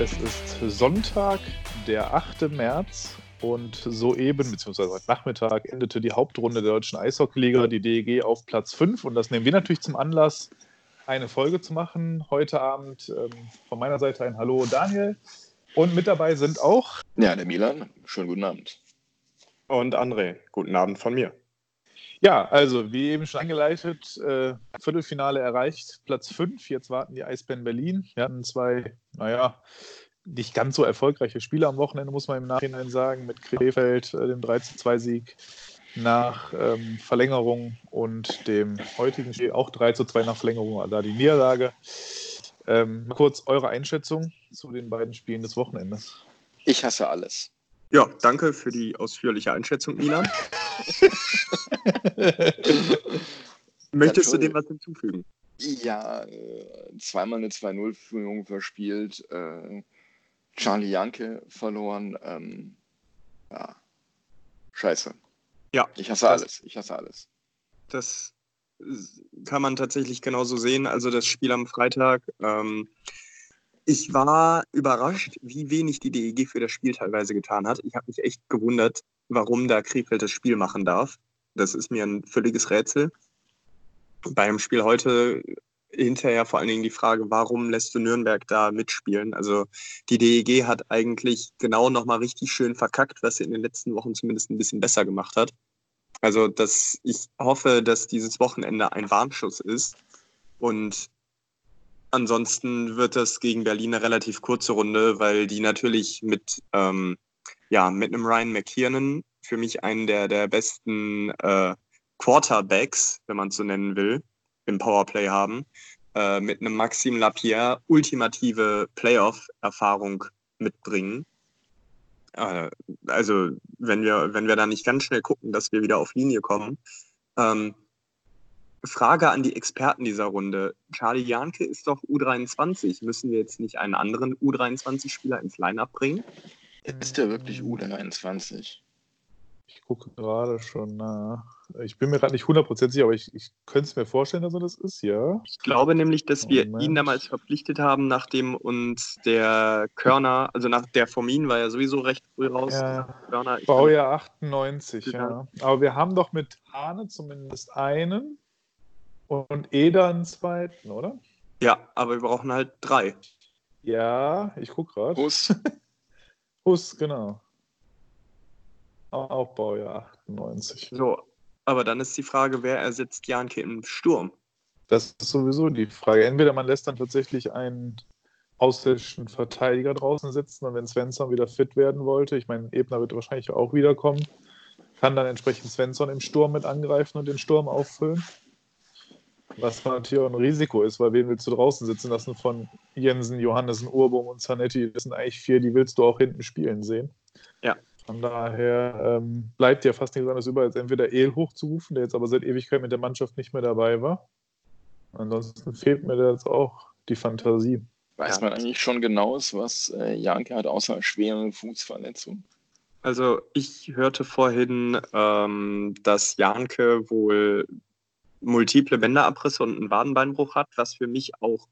Es ist Sonntag, der 8. März und soeben, beziehungsweise heute Nachmittag, endete die Hauptrunde der Deutschen Eishockeyliga, die DEG, auf Platz 5. Und das nehmen wir natürlich zum Anlass, eine Folge zu machen. Heute Abend ähm, von meiner Seite ein Hallo Daniel. Und mit dabei sind auch. Ja, der Milan. Schönen guten Abend. Und André. Guten Abend von mir. Ja, also wie eben schon angeleitet, äh, Viertelfinale erreicht, Platz 5. Jetzt warten die Eisbären Berlin. Wir hatten zwei, naja, nicht ganz so erfolgreiche Spiele am Wochenende, muss man im Nachhinein sagen, mit Krefeld, äh, dem 3-2-Sieg nach ähm, Verlängerung und dem heutigen Spiel auch 3-2 nach Verlängerung, da die Niederlage. Ähm, kurz eure Einschätzung zu den beiden Spielen des Wochenendes. Ich hasse alles. Ja, danke für die ausführliche Einschätzung, Milan. Möchtest du dem was hinzufügen? Ja, äh, zweimal eine 2-0-Führung verspielt, äh, Charlie Janke verloren. Ähm, ja, scheiße. Ja. Ich hasse alles. Ich hasse alles. Das kann man tatsächlich genauso sehen. Also das Spiel am Freitag. Ähm, ich war überrascht, wie wenig die DEG für das Spiel teilweise getan hat. Ich habe mich echt gewundert, warum da Krefeld das Spiel machen darf. Das ist mir ein völliges Rätsel. Beim Spiel heute hinterher vor allen Dingen die Frage, warum lässt du Nürnberg da mitspielen? Also die DEG hat eigentlich genau nochmal richtig schön verkackt, was sie in den letzten Wochen zumindest ein bisschen besser gemacht hat. Also dass ich hoffe, dass dieses Wochenende ein Warnschuss ist und Ansonsten wird das gegen Berlin eine relativ kurze Runde, weil die natürlich mit, ähm, ja, mit einem Ryan McKiernan, für mich einen der, der besten äh, Quarterbacks, wenn man es so nennen will, im Powerplay haben, äh, mit einem Maxim Lapierre ultimative Playoff-Erfahrung mitbringen. Äh, also wenn wir, wenn wir da nicht ganz schnell gucken, dass wir wieder auf Linie kommen, ähm, Frage an die Experten dieser Runde. Charlie Janke ist doch U23. Müssen wir jetzt nicht einen anderen U23-Spieler ins Line-Up bringen? Ist der wirklich U23? Ich gucke gerade schon nach. Ich bin mir gerade nicht 100% sicher, aber ich, ich könnte es mir vorstellen, dass er das ist, ja. Ich glaube nämlich, dass wir Moment. ihn damals verpflichtet haben, nachdem uns der Körner, also nach der Formin war ja sowieso recht früh raus. Ja, Körner, Baujahr 98, ja. Aber wir haben doch mit Hane zumindest einen und Eder einen zweiten, oder? Ja, aber wir brauchen halt drei. Ja, ich gucke gerade. Hus. Genau. Auch Baujahr 98. So, aber dann ist die Frage, wer ersetzt Janke im Sturm? Das ist sowieso die Frage. Entweder man lässt dann tatsächlich einen ausländischen Verteidiger draußen sitzen und wenn Svensson wieder fit werden wollte, ich meine, Ebner wird wahrscheinlich auch wiederkommen, kann dann entsprechend Svensson im Sturm mit angreifen und den Sturm auffüllen. Was natürlich auch ein Risiko ist, weil wen willst du draußen sitzen lassen von Jensen, Johannessen, Urbum und Zanetti? Das sind eigentlich vier, die willst du auch hinten spielen sehen. Ja. Von daher ähm, bleibt ja fast nichts anderes über, als entweder El hochzurufen, der jetzt aber seit Ewigkeit mit der Mannschaft nicht mehr dabei war. Ansonsten fehlt mir da jetzt auch die Fantasie. Weiß man eigentlich schon genau, was äh, Janke hat, außer schweren Fußverletzungen? Also ich hörte vorhin, ähm, dass Janke wohl multiple Bänderabrisse und einen Wadenbeinbruch hat, was für mich auch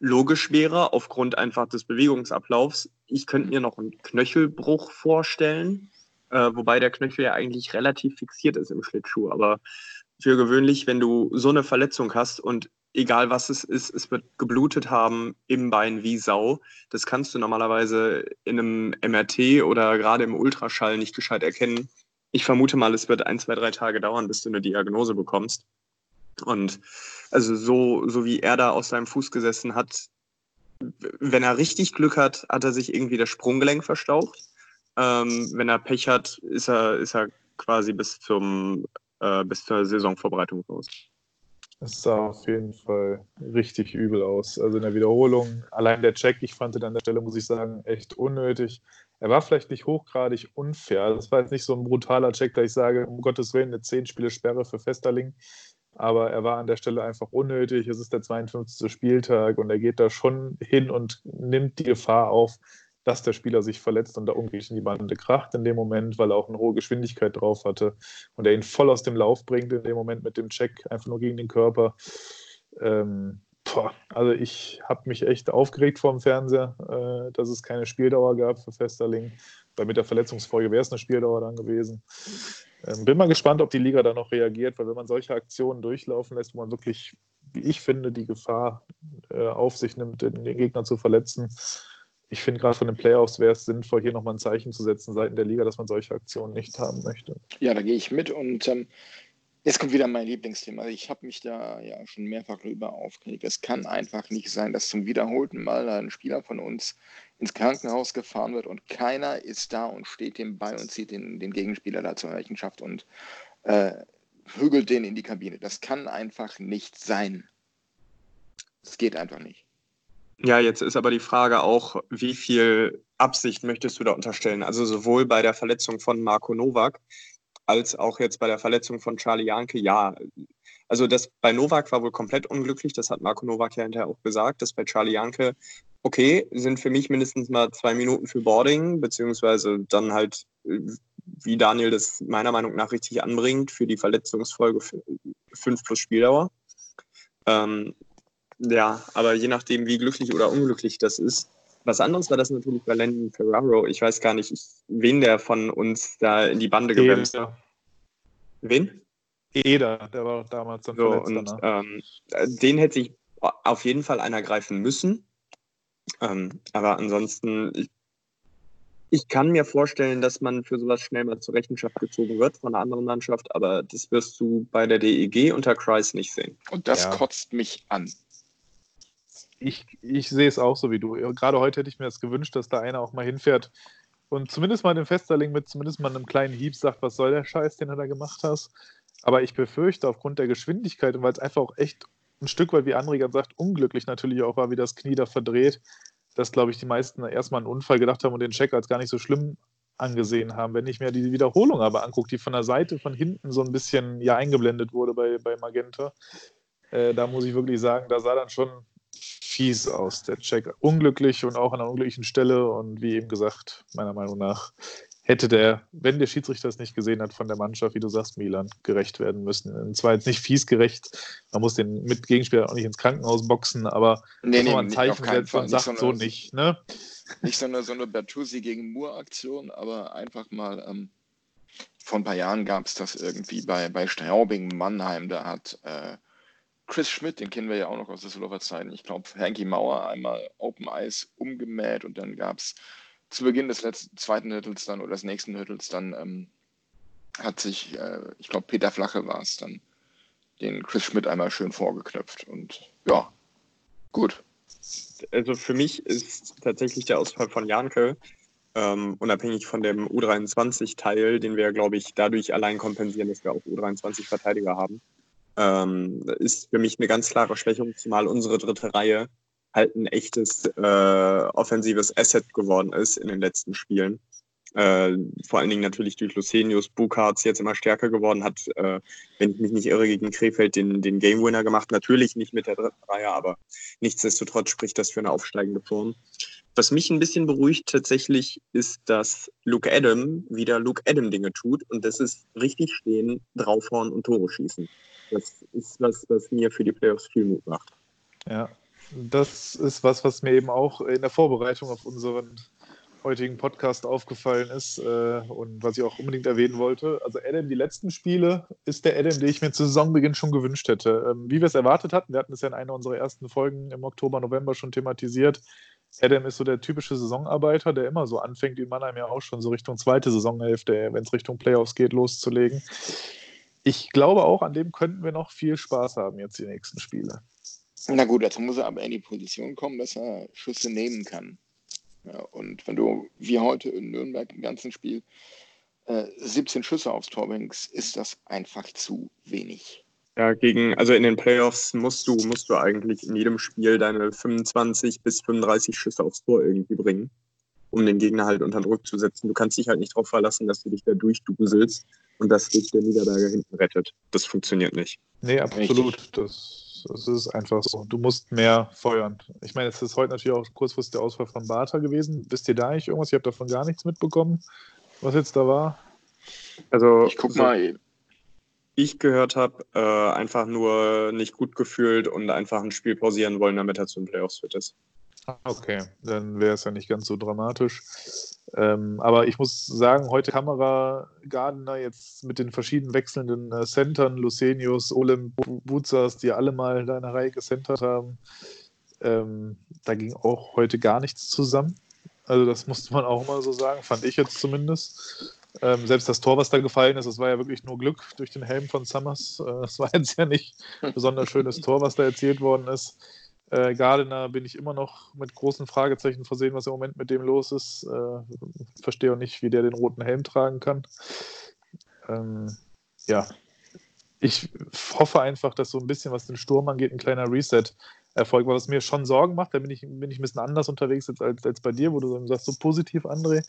logisch wäre, aufgrund einfach des Bewegungsablaufs. Ich könnte mir noch einen Knöchelbruch vorstellen, äh, wobei der Knöchel ja eigentlich relativ fixiert ist im Schlittschuh. Aber für gewöhnlich, wenn du so eine Verletzung hast und egal was es ist, es wird geblutet haben im Bein wie Sau, das kannst du normalerweise in einem MRT oder gerade im Ultraschall nicht gescheit erkennen. Ich vermute mal, es wird ein, zwei, drei Tage dauern, bis du eine Diagnose bekommst. Und also so, so wie er da aus seinem Fuß gesessen hat, wenn er richtig Glück hat, hat er sich irgendwie das Sprunggelenk verstaucht. Ähm, wenn er Pech hat, ist er, ist er quasi bis zum äh, bis zur Saisonvorbereitung raus. Es sah auf jeden Fall richtig übel aus. Also in der Wiederholung, allein der Check, ich fand ihn an der Stelle, muss ich sagen, echt unnötig. Er war vielleicht nicht hochgradig unfair. Das war jetzt nicht so ein brutaler Check, da ich sage, um Gottes Willen, eine 10-Spiele-Sperre für Festerling. Aber er war an der Stelle einfach unnötig. Es ist der 52. Spieltag und er geht da schon hin und nimmt die Gefahr auf, dass der Spieler sich verletzt und da unglücklich in die Bande kracht in dem Moment, weil er auch eine hohe Geschwindigkeit drauf hatte und er ihn voll aus dem Lauf bringt in dem Moment mit dem Check, einfach nur gegen den Körper. Ähm, boah, also ich habe mich echt aufgeregt vor dem Fernseher, äh, dass es keine Spieldauer gab für Festerling, weil mit der Verletzungsfolge wäre es eine Spieldauer dann gewesen. Ähm, bin mal gespannt, ob die Liga da noch reagiert, weil wenn man solche Aktionen durchlaufen lässt, wo man wirklich, wie ich finde, die Gefahr äh, auf sich nimmt, den, Gegner zu verletzen, ich finde gerade von den Playoffs wäre es sinnvoll, hier nochmal ein Zeichen zu setzen seitens der Liga, dass man solche Aktionen nicht haben möchte. Ja, da gehe ich mit und ähm, jetzt kommt wieder mein Lieblingsthema. Also ich habe mich da ja schon mehrfach drüber aufgeregt. Es kann einfach nicht sein, dass zum wiederholten Mal ein Spieler von uns ins Krankenhaus gefahren wird und keiner ist da und steht dem bei und zieht den, den Gegenspieler da zur Rechenschaft und äh, hügelt den in die Kabine. Das kann einfach nicht sein. Das geht einfach nicht. Ja, jetzt ist aber die Frage auch, wie viel Absicht möchtest du da unterstellen? Also sowohl bei der Verletzung von Marco Novak als auch jetzt bei der Verletzung von Charlie Janke. Ja, also das bei Novak war wohl komplett unglücklich, das hat Marco Novak ja hinterher auch gesagt. Das bei Charlie Janke, okay, sind für mich mindestens mal zwei Minuten für Boarding, beziehungsweise dann halt, wie Daniel das meiner Meinung nach richtig anbringt, für die Verletzungsfolge fünf plus Spieldauer. Ähm, ja, aber je nachdem, wie glücklich oder unglücklich das ist. Was anderes war das natürlich bei Landon Ferraro. Ich weiß gar nicht, wen der von uns da in die Bande gewämst hat. Wen? Eder, der war damals dann so, und, ne? ähm, Den hätte ich auf jeden Fall einer greifen müssen. Ähm, aber ansonsten, ich, ich kann mir vorstellen, dass man für sowas schnell mal zur Rechenschaft gezogen wird von einer anderen Mannschaft, aber das wirst du bei der DEG unter Kreis nicht sehen. Und das ja. kotzt mich an ich, ich sehe es auch so wie du. Gerade heute hätte ich mir das gewünscht, dass da einer auch mal hinfährt und zumindest mal den Festerling mit zumindest mal einem kleinen Hieb sagt, was soll der Scheiß, den du da gemacht hast. Aber ich befürchte, aufgrund der Geschwindigkeit und weil es einfach auch echt ein Stück weit, wie André sagt, unglücklich natürlich auch war, wie das Knie da verdreht, dass, glaube ich, die meisten erstmal einen Unfall gedacht haben und den Check als gar nicht so schlimm angesehen haben. Wenn ich mir die Wiederholung aber angucke, die von der Seite, von hinten so ein bisschen ja eingeblendet wurde bei, bei Magenta, äh, da muss ich wirklich sagen, da sah dann schon fies aus, der Check. Unglücklich und auch an einer unglücklichen Stelle. Und wie eben gesagt, meiner Meinung nach hätte der, wenn der Schiedsrichter es nicht gesehen hat von der Mannschaft, wie du sagst, Milan, gerecht werden müssen. Und zwar jetzt nicht fies gerecht, man muss den mit Gegenspieler auch nicht ins Krankenhaus boxen, aber nee, nee, man ein Zeichen setzt und sagt so, nicht. Ne? Nicht so eine, so eine Bertuzzi gegen Moore-Aktion, aber einfach mal, ähm, vor ein paar Jahren gab es das irgendwie bei, bei Straubing Mannheim, da hat äh, Chris Schmidt, den kennen wir ja auch noch aus der Düsseldorfer Zeiten. Ich glaube, Hanky Mauer einmal Open Eyes umgemäht und dann gab es zu Beginn des letzten, zweiten Hüttels dann oder des nächsten Hüttels dann ähm, hat sich, äh, ich glaube, Peter Flache war es dann, den Chris Schmidt einmal schön vorgeknöpft und ja, gut. Also für mich ist tatsächlich der Ausfall von Janke ähm, unabhängig von dem U23-Teil, den wir, glaube ich, dadurch allein kompensieren, dass wir auch U23-Verteidiger haben ähm, ist für mich eine ganz klare Schwächung, zumal unsere dritte Reihe halt ein echtes äh, offensives Asset geworden ist in den letzten Spielen. Äh, vor allen Dingen natürlich durch Lucenius, Bukarts jetzt immer stärker geworden, hat, äh, wenn ich mich nicht irre, gegen Krefeld den, den Game Winner gemacht. Natürlich nicht mit der dritten Reihe, aber nichtsdestotrotz spricht das für eine aufsteigende Form. Was mich ein bisschen beruhigt tatsächlich, ist, dass Luke Adam wieder Luke Adam Dinge tut und das ist richtig stehen, draufhauen und Tore schießen. Das ist was, was mir für die Playoffs viel Mut macht. Ja, das ist was, was mir eben auch in der Vorbereitung auf unseren heutigen Podcast aufgefallen ist äh, und was ich auch unbedingt erwähnen wollte. Also Adam, die letzten Spiele ist der Adam, den ich mir zu Saisonbeginn schon gewünscht hätte. Ähm, wie wir es erwartet hatten, wir hatten es ja in einer unserer ersten Folgen im Oktober, November schon thematisiert. Adam ist so der typische Saisonarbeiter, der immer so anfängt, wie Mannheim ja auch schon so Richtung zweite Saisonhälfte, wenn es Richtung Playoffs geht, loszulegen ich glaube auch, an dem könnten wir noch viel Spaß haben jetzt die nächsten Spiele. Na gut, dazu muss er aber in die Position kommen, dass er Schüsse nehmen kann. Ja, und wenn du wie heute in Nürnberg im ganzen Spiel äh, 17 Schüsse aufs Tor bringst, ist das einfach zu wenig. Ja, gegen, also in den Playoffs musst du, musst du eigentlich in jedem Spiel deine 25 bis 35 Schüsse aufs Tor irgendwie bringen, um den Gegner halt unter Druck zu setzen. Du kannst dich halt nicht darauf verlassen, dass du dich da durchduselst und dass dich der Niederlage hinten rettet. Das funktioniert nicht. Nee, absolut. Das, das ist einfach so. Du musst mehr feuern. Ich meine, es ist heute natürlich auch kurzfristig der Ausfall von Bartha gewesen. Wisst ihr da eigentlich irgendwas? Ich habe davon gar nichts mitbekommen, was jetzt da war. Also, Ich guck so mal, ich gehört habe, äh, einfach nur nicht gut gefühlt und einfach ein Spiel pausieren wollen, damit er zu den Playoffs fit ist. Okay, dann wäre es ja nicht ganz so dramatisch. Ähm, aber ich muss sagen, heute Kamera Gardner jetzt mit den verschiedenen wechselnden äh, Centern, Lucenius, Olem Buzas, die alle mal in der Reihe gecentert haben, ähm, da ging auch heute gar nichts zusammen. Also das musste man auch mal so sagen, fand ich jetzt zumindest. Ähm, selbst das Tor, was da gefallen ist, das war ja wirklich nur Glück durch den Helm von Summers. Äh, das war jetzt ja nicht ein besonders schönes Tor, was da erzielt worden ist. Äh, Gardiner bin ich immer noch mit großen Fragezeichen versehen, was im Moment mit dem los ist. Äh, verstehe auch nicht, wie der den roten Helm tragen kann. Ähm, ja, ich hoffe einfach, dass so ein bisschen, was den Sturm angeht, ein kleiner Reset erfolgt, was mir schon Sorgen macht. Da bin ich, bin ich ein bisschen anders unterwegs als, als bei dir, wo du sagst, so positiv, André.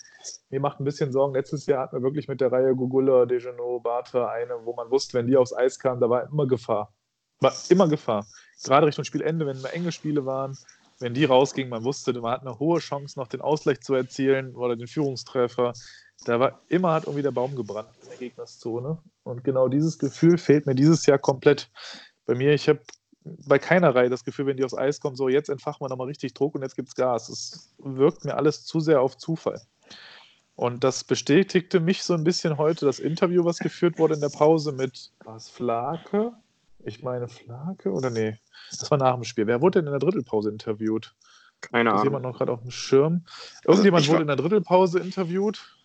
Mir macht ein bisschen Sorgen. Letztes Jahr hatten wir wirklich mit der Reihe Gugula, Dejanot, Bartra eine, wo man wusste, wenn die aufs Eis kamen, da war immer Gefahr. War immer Gefahr. Gerade Richtung Spielende, wenn enge Spiele waren, wenn die rausgingen, man wusste, man hat eine hohe Chance, noch den Ausgleich zu erzielen oder den Führungstreffer. Da war immer hat irgendwie der Baum gebrannt in der Gegnerszone. Und genau dieses Gefühl fehlt mir dieses Jahr komplett. Bei mir, ich habe bei keiner Reihe das Gefühl, wenn die aufs Eis kommen, so jetzt entfachen wir nochmal richtig Druck und jetzt gibt es Gas. Es wirkt mir alles zu sehr auf Zufall. Und das bestätigte mich so ein bisschen heute, das Interview, was geführt wurde in der Pause mit, was, Flake? Ich meine Flake oder nee? Das war nach dem Spiel. Wer wurde denn in der Drittelpause interviewt? Keine Ist Ahnung. jemand noch gerade auf dem Schirm? Irgendjemand wurde in der Drittelpause interviewt.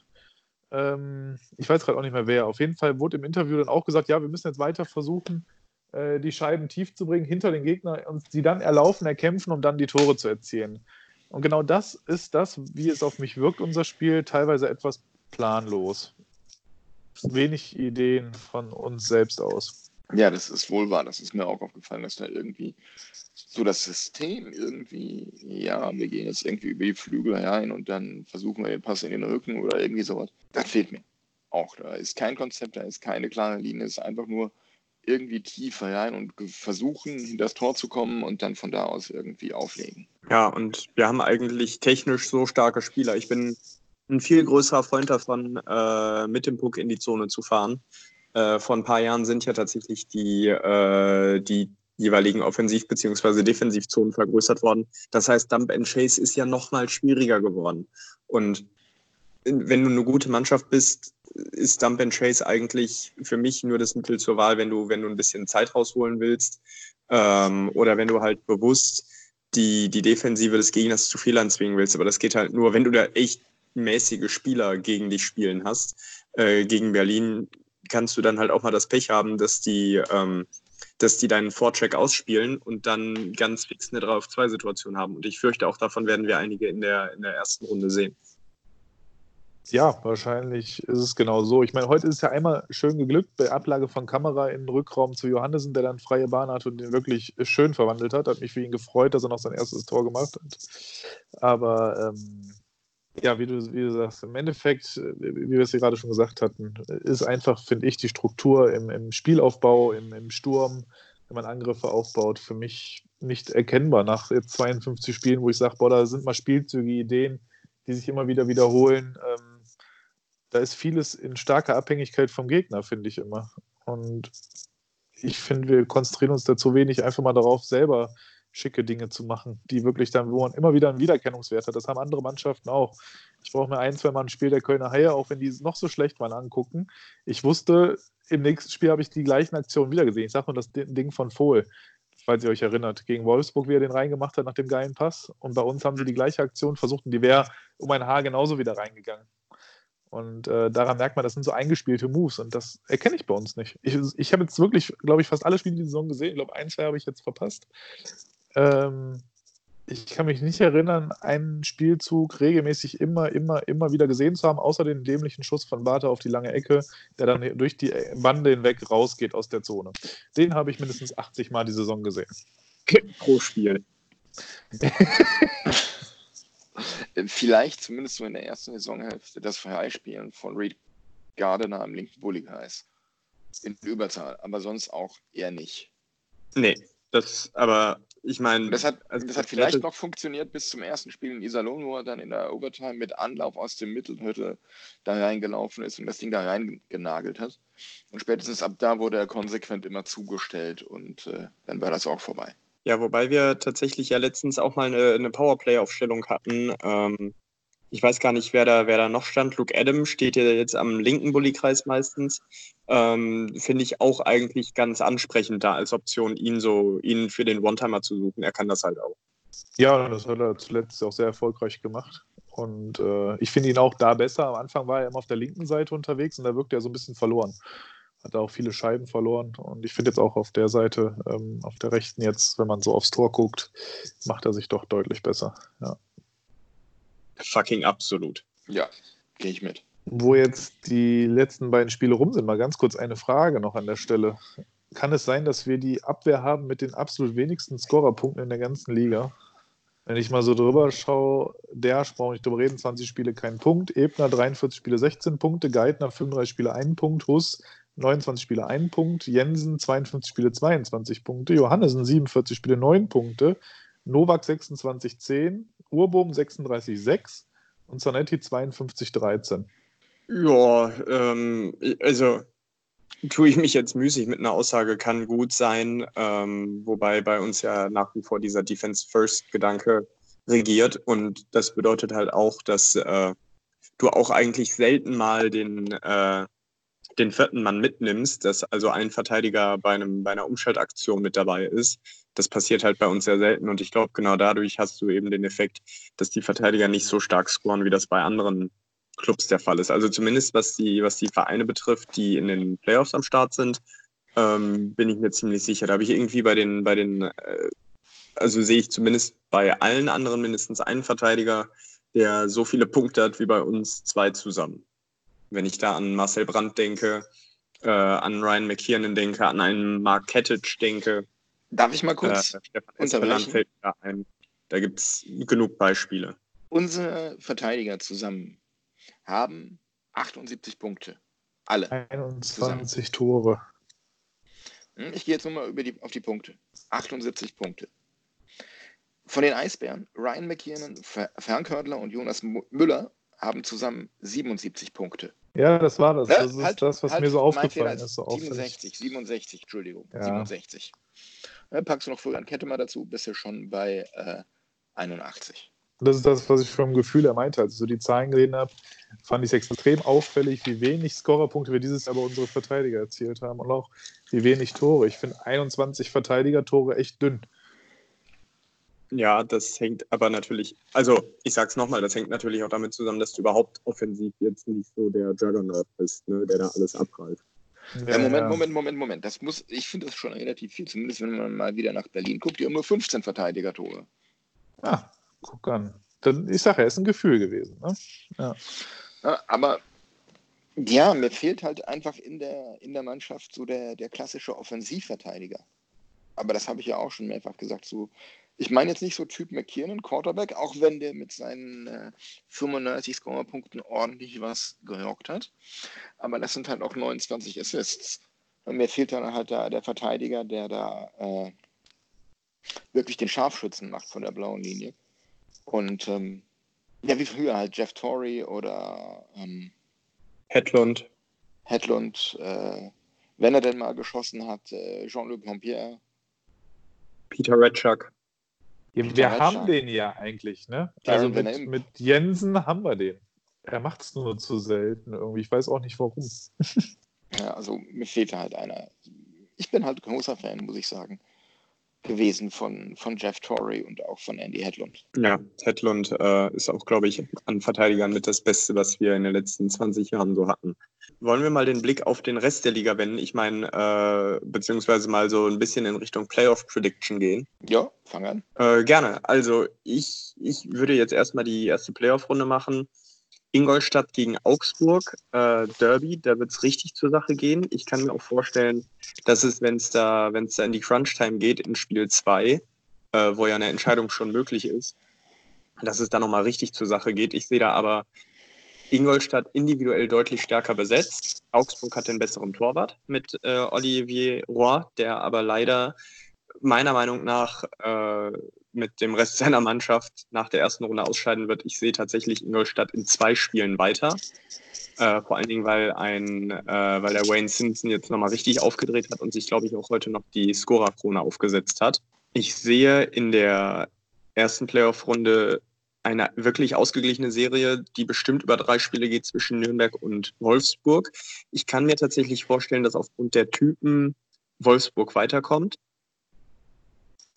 Ähm, ich weiß gerade auch nicht mehr wer. Auf jeden Fall wurde im Interview dann auch gesagt, ja, wir müssen jetzt weiter versuchen, äh, die Scheiben tief zu bringen hinter den Gegner und sie dann erlaufen, erkämpfen, um dann die Tore zu erzielen. Und genau das ist das, wie es auf mich wirkt, unser Spiel, teilweise etwas planlos. Wenig Ideen von uns selbst aus. Ja, das ist wohl wahr. Das ist mir auch aufgefallen, dass da irgendwie so das System irgendwie, ja, wir gehen jetzt irgendwie über die Flügel rein und dann versuchen wir den Pass in den Rücken oder irgendwie sowas. Das fehlt mir auch. Da ist kein Konzept, da ist keine klare Linie. Es ist einfach nur irgendwie tief rein und versuchen, hinter das Tor zu kommen und dann von da aus irgendwie auflegen. Ja, und wir haben eigentlich technisch so starke Spieler. Ich bin ein viel größerer Freund davon, äh, mit dem Puck in die Zone zu fahren. Äh, vor ein paar Jahren sind ja tatsächlich die, äh, die jeweiligen Offensiv- bzw. Defensivzonen vergrößert worden. Das heißt, Dump and Chase ist ja noch mal schwieriger geworden. Und wenn du eine gute Mannschaft bist, ist Dump and Chase eigentlich für mich nur das Mittel zur Wahl, wenn du, wenn du ein bisschen Zeit rausholen willst. Ähm, oder wenn du halt bewusst die, die Defensive des Gegners zu Fehlern zwingen willst. Aber das geht halt nur, wenn du da echt mäßige Spieler gegen dich spielen hast. Äh, gegen Berlin kannst du dann halt auch mal das Pech haben, dass die, ähm, dass die deinen Vorcheck ausspielen und dann ganz fix eine 3 auf 2 Situation haben. Und ich fürchte, auch davon werden wir einige in der, in der ersten Runde sehen. Ja, wahrscheinlich ist es genau so. Ich meine, heute ist es ja einmal schön geglückt bei Ablage von Kamera in den Rückraum zu Johannessen, der dann freie Bahn hat und den wirklich schön verwandelt hat. Hat mich für ihn gefreut, dass er noch sein erstes Tor gemacht hat. Aber ähm, ja, wie du, wie du sagst, im Endeffekt, äh, wie wir es hier gerade schon gesagt hatten, ist einfach, finde ich, die Struktur im, im Spielaufbau, im, im Sturm, wenn man Angriffe aufbaut, für mich nicht erkennbar nach jetzt 52 Spielen, wo ich sage, boah, da sind mal Spielzüge, Ideen, die sich immer wieder wiederholen. Ähm, da ist vieles in starker Abhängigkeit vom Gegner, finde ich immer. Und ich finde, wir konzentrieren uns da zu wenig einfach mal darauf, selber schicke Dinge zu machen, die wirklich dann, wo man immer wieder einen Wiedererkennungswert hat. Das haben andere Mannschaften auch. Ich brauche mir ein, zwei Mal ein Spiel der Kölner Haie, auch wenn die noch so schlecht waren, angucken. Ich wusste, im nächsten Spiel habe ich die gleichen Aktionen wieder gesehen. Ich sage nur das Ding von Vohl, falls ihr euch erinnert, gegen Wolfsburg, wie er den reingemacht hat nach dem geilen Pass. Und bei uns haben sie die gleiche Aktion versucht und die wäre um ein Haar genauso wieder reingegangen. Und äh, daran merkt man, das sind so eingespielte Moves und das erkenne ich bei uns nicht. Ich, ich habe jetzt wirklich, glaube ich, fast alle Spiele die Saison gesehen. Ich glaube, ein, zwei habe ich jetzt verpasst. Ähm, ich kann mich nicht erinnern, einen Spielzug regelmäßig immer, immer, immer wieder gesehen zu haben, außer den dämlichen Schuss von Bartha auf die lange Ecke, der dann durch die Bande hinweg rausgeht aus der Zone. Den habe ich mindestens 80 Mal die Saison gesehen. Pro Spiel. Vielleicht zumindest so in der ersten Saisonhälfte das Freispielen von Reed Gardner am linken Bulligkreis. In Überzahl, aber sonst auch eher nicht. Nee, das, aber ich meine. Das hat, also das hat vielleicht noch funktioniert bis zum ersten Spiel in Iserlohn, wo er dann in der Overtime mit Anlauf aus dem Mittelhütte da reingelaufen ist und das Ding da reingenagelt hat. Und spätestens ab da wurde er konsequent immer zugestellt und äh, dann war das auch vorbei. Ja, wobei wir tatsächlich ja letztens auch mal eine, eine Powerplay-Aufstellung hatten. Ähm, ich weiß gar nicht, wer da, wer da noch stand. Luke Adam steht ja jetzt am linken Bullykreis meistens. Ähm, Finde ich auch eigentlich ganz ansprechend da als Option, ihn so, ihn für den One-Timer zu suchen. Er kann das halt auch. Ja, das hat er zuletzt auch sehr erfolgreich gemacht. Und äh, ich finde ihn auch da besser. Am Anfang war er immer auf der linken Seite unterwegs und da wirkt er so ein bisschen verloren. Hat auch viele Scheiben verloren. Und ich finde jetzt auch auf der Seite, ähm, auf der rechten jetzt, wenn man so aufs Tor guckt, macht er sich doch deutlich besser. Ja fucking absolut. Ja, gehe ich mit. Wo jetzt die letzten beiden Spiele rum sind, mal ganz kurz eine Frage noch an der Stelle. Kann es sein, dass wir die Abwehr haben mit den absolut wenigsten Scorerpunkten in der ganzen Liga? Wenn ich mal so drüber schaue, der brauche ich drüber reden, 20 Spiele kein Punkt, Ebner 43 Spiele 16 Punkte, Geithner 35 Spiele 1 Punkt, Huss 29 Spiele 1 Punkt, Jensen 52 Spiele 22 Punkte, Johannesen 47 Spiele 9 Punkte, Novak 26 10, Urbogen 36,6 und Zanetti 52,13. Ja, ähm, also tue ich mich jetzt müßig mit einer Aussage, kann gut sein, ähm, wobei bei uns ja nach wie vor dieser Defense-First-Gedanke regiert und das bedeutet halt auch, dass äh, du auch eigentlich selten mal den, äh, den vierten Mann mitnimmst, dass also ein Verteidiger bei, einem, bei einer Umschaltaktion mit dabei ist. Das passiert halt bei uns sehr selten und ich glaube, genau dadurch hast du eben den Effekt, dass die Verteidiger nicht so stark scoren, wie das bei anderen Clubs der Fall ist. Also zumindest was die, was die Vereine betrifft, die in den Playoffs am Start sind, ähm, bin ich mir ziemlich sicher. Da habe ich irgendwie bei den, bei den, äh, also sehe ich zumindest bei allen anderen mindestens einen Verteidiger, der so viele Punkte hat wie bei uns zwei zusammen. Wenn ich da an Marcel Brandt denke, äh, an Ryan McKiernan denke, an einen Mark Kettich denke. Darf ich mal kurz äh, unterbrechen? Da, da gibt es genug Beispiele. Unsere Verteidiger zusammen haben 78 Punkte. Alle. 21 zusammen. Tore. Hm, ich gehe jetzt nochmal über die, auf die Punkte. 78 Punkte. Von den Eisbären, Ryan McKiernan, Frank Hördler und Jonas Müller haben zusammen 77 Punkte. Ja, das war das. Ne? Das ist halt, das, was halt mir so aufgefallen ist. So 67, 67, Entschuldigung. Ja. 67. Ne, packst du noch Florian Kettemer dazu, bist du schon bei äh, 81. Das ist das, was ich vom Gefühl her meinte. Als ich so die Zahlen gesehen habe, fand ich es extrem auffällig, wie wenig Scorerpunkte wir dieses Jahr bei unsere Verteidiger erzielt haben und auch wie wenig Tore. Ich finde 21 Verteidiger-Tore echt dünn. Ja, das hängt aber natürlich, also ich sag's nochmal, das hängt natürlich auch damit zusammen, dass du überhaupt offensiv jetzt nicht so der Juggernaut bist, ne, der da alles abreißt. Ja, Moment, Moment, Moment, Moment. Das muss, ich finde das schon relativ viel, zumindest wenn man mal wieder nach Berlin guckt, die haben nur 15 Verteidiger-Tore. Ah, guck an. Dann, ich sage, er ist ein Gefühl gewesen. Ne? Ja. ja. aber ja, mir fehlt halt einfach in der, in der Mannschaft so der, der klassische Offensivverteidiger. Aber das habe ich ja auch schon mehrfach gesagt. So, ich meine jetzt nicht so Typ McKiernan, Quarterback, auch wenn der mit seinen äh, 95 Scorerpunkten ordentlich was gerockt hat. Aber das sind halt auch 29 Assists. Und mir fehlt dann halt da der Verteidiger, der da äh, wirklich den Scharfschützen macht von der blauen Linie. Und ähm, ja, wie früher halt Jeff Torrey oder ähm, Hedlund. Hedlund, äh, wenn er denn mal geschossen hat, äh, Jean-Luc Pompier. Peter Redchuck. Ja, wir haben den ja eigentlich, ne? Also mit, mit, Jensen haben wir den. Er macht es nur zu selten irgendwie. Ich weiß auch nicht warum. ja, also mir fehlt halt einer. Ich bin halt großer Fan, muss ich sagen. Gewesen von, von Jeff Torrey und auch von Andy Hedlund. Ja, Hedlund äh, ist auch, glaube ich, an Verteidigern mit das Beste, was wir in den letzten 20 Jahren so hatten. Wollen wir mal den Blick auf den Rest der Liga wenden? Ich meine, äh, beziehungsweise mal so ein bisschen in Richtung Playoff Prediction gehen. Ja, fang an. Äh, gerne. Also ich, ich würde jetzt erstmal die erste Playoff-Runde machen. Ingolstadt gegen Augsburg, äh, Derby, da wird es richtig zur Sache gehen. Ich kann mir auch vorstellen, dass es, wenn es da, wenn's da in die Crunch-Time geht, in Spiel 2, äh, wo ja eine Entscheidung schon möglich ist, dass es da nochmal richtig zur Sache geht. Ich sehe da aber Ingolstadt individuell deutlich stärker besetzt. Augsburg hat den besseren Torwart mit äh, Olivier Roy, der aber leider meiner Meinung nach äh, mit dem Rest seiner Mannschaft nach der ersten Runde ausscheiden wird. Ich sehe tatsächlich Ingolstadt in zwei Spielen weiter. Äh, vor allen Dingen, weil ein, äh, weil der Wayne Simpson jetzt nochmal richtig aufgedreht hat und sich, glaube ich, auch heute noch die Scorer-Krone aufgesetzt hat. Ich sehe in der ersten Playoff-Runde eine wirklich ausgeglichene Serie, die bestimmt über drei Spiele geht zwischen Nürnberg und Wolfsburg. Ich kann mir tatsächlich vorstellen, dass aufgrund der Typen Wolfsburg weiterkommt.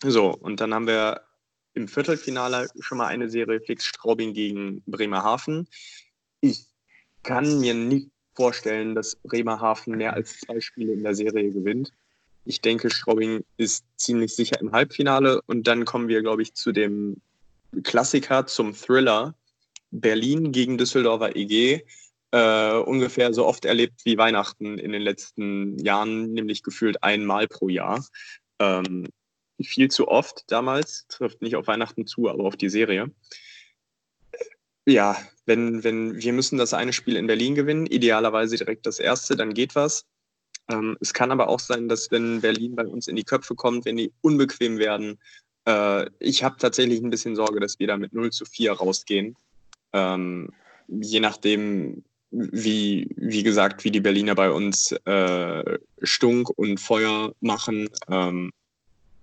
So, und dann haben wir im Viertelfinale schon mal eine Serie Fix Straubing gegen Bremerhaven. Ich kann mir nicht vorstellen, dass Bremerhaven mehr als zwei Spiele in der Serie gewinnt. Ich denke, Straubing ist ziemlich sicher im Halbfinale und dann kommen wir, glaube ich, zu dem Klassiker, zum Thriller. Berlin gegen Düsseldorfer EG. Äh, ungefähr so oft erlebt wie Weihnachten in den letzten Jahren, nämlich gefühlt einmal pro Jahr. Ähm, viel zu oft damals, trifft nicht auf Weihnachten zu, aber auf die Serie. Ja, wenn, wenn wir müssen das eine Spiel in Berlin gewinnen, idealerweise direkt das erste, dann geht was. Ähm, es kann aber auch sein, dass wenn Berlin bei uns in die Köpfe kommt, wenn die unbequem werden, äh, ich habe tatsächlich ein bisschen Sorge, dass wir da mit 0 zu 4 rausgehen. Ähm, je nachdem, wie, wie gesagt, wie die Berliner bei uns äh, Stunk und Feuer machen. Ähm,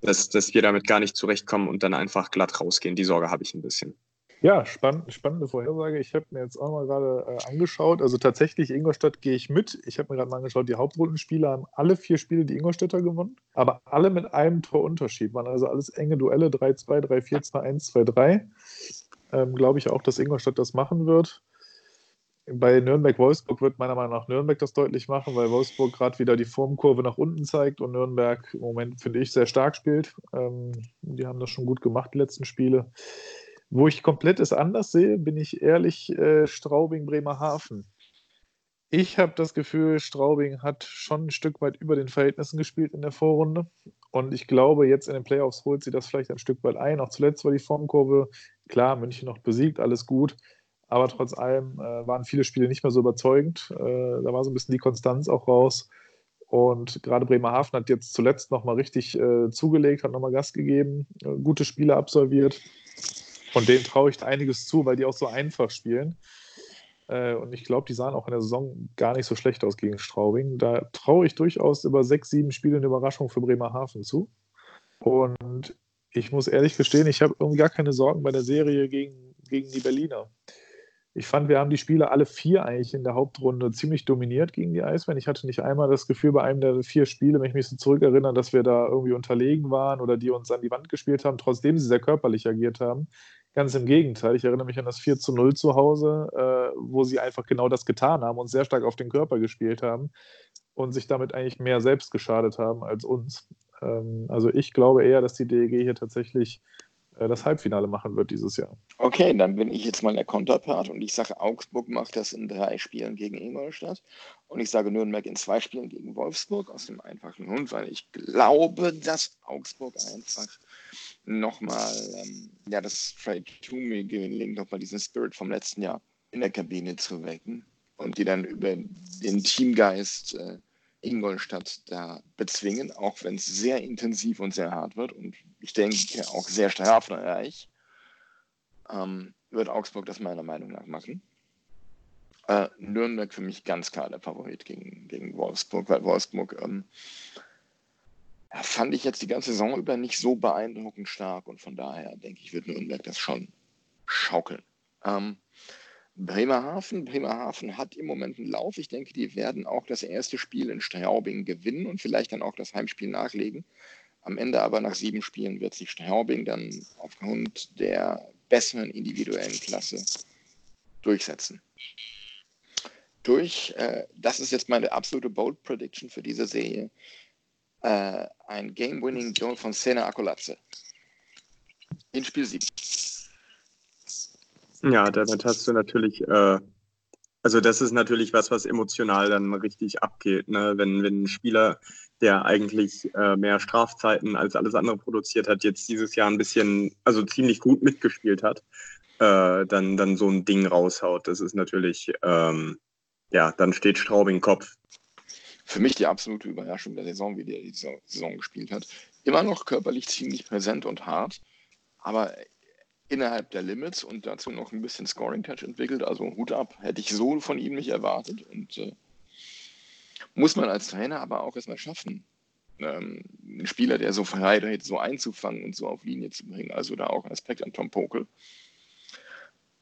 dass, dass wir damit gar nicht zurechtkommen und dann einfach glatt rausgehen. Die Sorge habe ich ein bisschen. Ja, spann spannende Vorhersage. Ich habe mir jetzt auch mal gerade äh, angeschaut. Also tatsächlich, Ingolstadt gehe ich mit. Ich habe mir gerade mal angeschaut, die Hauptrundenspiele haben alle vier Spiele die Ingolstädter gewonnen, aber alle mit einem Torunterschied. Waren also alles enge Duelle, 3-2, 3-4, 2-1, 2-3. Ähm, Glaube ich auch, dass Ingolstadt das machen wird bei Nürnberg-Wolfsburg wird meiner Meinung nach Nürnberg das deutlich machen, weil Wolfsburg gerade wieder die Formkurve nach unten zeigt und Nürnberg im Moment, finde ich, sehr stark spielt. Ähm, die haben das schon gut gemacht, die letzten Spiele. Wo ich komplett es anders sehe, bin ich ehrlich, äh, Straubing, Bremerhaven. Ich habe das Gefühl, Straubing hat schon ein Stück weit über den Verhältnissen gespielt in der Vorrunde. Und ich glaube, jetzt in den Playoffs holt sie das vielleicht ein Stück weit ein. Auch zuletzt war die Formkurve, klar, München noch besiegt, alles gut. Aber trotz allem äh, waren viele Spiele nicht mehr so überzeugend. Äh, da war so ein bisschen die Konstanz auch raus. Und gerade Bremerhaven hat jetzt zuletzt nochmal richtig äh, zugelegt, hat nochmal Gas gegeben, äh, gute Spiele absolviert. Von denen traue ich einiges zu, weil die auch so einfach spielen. Äh, und ich glaube, die sahen auch in der Saison gar nicht so schlecht aus gegen Straubing. Da traue ich durchaus über sechs, sieben Spiele eine Überraschung für Bremerhaven zu. Und ich muss ehrlich gestehen, ich habe irgendwie gar keine Sorgen bei der Serie gegen, gegen die Berliner. Ich fand, wir haben die Spiele alle vier eigentlich in der Hauptrunde ziemlich dominiert gegen die Eisbären. Ich hatte nicht einmal das Gefühl bei einem der vier Spiele, wenn ich mich so zurückerinnere, dass wir da irgendwie unterlegen waren oder die uns an die Wand gespielt haben, trotzdem sie sehr körperlich agiert haben. Ganz im Gegenteil. Ich erinnere mich an das 4 zu 0 zu Hause, äh, wo sie einfach genau das getan haben und sehr stark auf den Körper gespielt haben und sich damit eigentlich mehr selbst geschadet haben als uns. Ähm, also ich glaube eher, dass die DEG hier tatsächlich das Halbfinale machen wird dieses Jahr. Okay, dann bin ich jetzt mal der Konterpart und ich sage, Augsburg macht das in drei Spielen gegen Ingolstadt und ich sage Nürnberg in zwei Spielen gegen Wolfsburg aus dem einfachen Grund, weil ich glaube, dass Augsburg einfach nochmal ähm, ja, das Trade to me gelingt, nochmal diesen Spirit vom letzten Jahr in der Kabine zu wecken und die dann über den Teamgeist äh, Ingolstadt da bezwingen, auch wenn es sehr intensiv und sehr hart wird und ich denke auch sehr strafreich, ähm, wird Augsburg das meiner Meinung nach machen. Äh, Nürnberg für mich ganz klar der Favorit gegen, gegen Wolfsburg, weil Wolfsburg ähm, fand ich jetzt die ganze Saison über nicht so beeindruckend stark und von daher denke ich, wird Nürnberg das schon schaukeln. Ähm, Bremerhaven. Bremerhaven hat im Moment einen Lauf. Ich denke, die werden auch das erste Spiel in Straubing gewinnen und vielleicht dann auch das Heimspiel nachlegen. Am Ende aber nach sieben Spielen wird sich Straubing dann aufgrund der besseren individuellen Klasse durchsetzen. Durch, äh, das ist jetzt meine absolute Bold Prediction für diese Serie, äh, ein Game-Winning Goal von Sena Akolatze. In Spiel 7. Ja, damit hast du natürlich, äh, also das ist natürlich was, was emotional dann richtig abgeht, ne? wenn, wenn ein Spieler, der eigentlich äh, mehr Strafzeiten als alles andere produziert hat, jetzt dieses Jahr ein bisschen, also ziemlich gut mitgespielt hat, äh, dann, dann so ein Ding raushaut. Das ist natürlich, ähm, ja, dann steht Straubing Kopf. Für mich die absolute Überraschung der Saison, wie der die Saison gespielt hat. Immer noch körperlich ziemlich präsent und hart, aber innerhalb der Limits und dazu noch ein bisschen Scoring-Touch entwickelt. Also Hut ab, hätte ich so von ihm nicht erwartet. Und äh, muss man als Trainer aber auch erstmal schaffen, ähm, einen Spieler, der so frei so einzufangen und so auf Linie zu bringen. Also da auch ein Aspekt an Tom Pokel.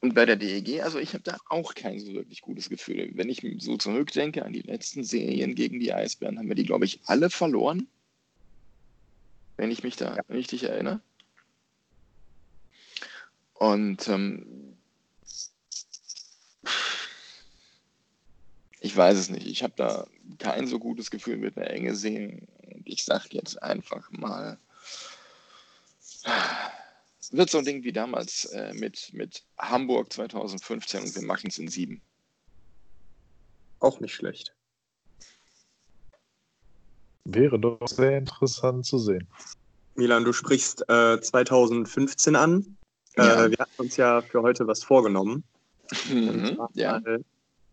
Und bei der DEG, also ich habe da auch kein so wirklich gutes Gefühl. Wenn ich so zurückdenke an die letzten Serien gegen die Eisbären, haben wir die, glaube ich, alle verloren. Wenn ich mich da ja. richtig erinnere. Und ähm, ich weiß es nicht. Ich habe da kein so gutes Gefühl mit einer enge Serie. Und ich sage jetzt einfach mal, wird so ein Ding wie damals äh, mit, mit Hamburg 2015 und wir machen es in sieben. Auch nicht schlecht. Wäre doch sehr interessant zu sehen. Milan, du sprichst äh, 2015 an. Ja. Äh, wir hatten uns ja für heute was vorgenommen. Mhm, ja.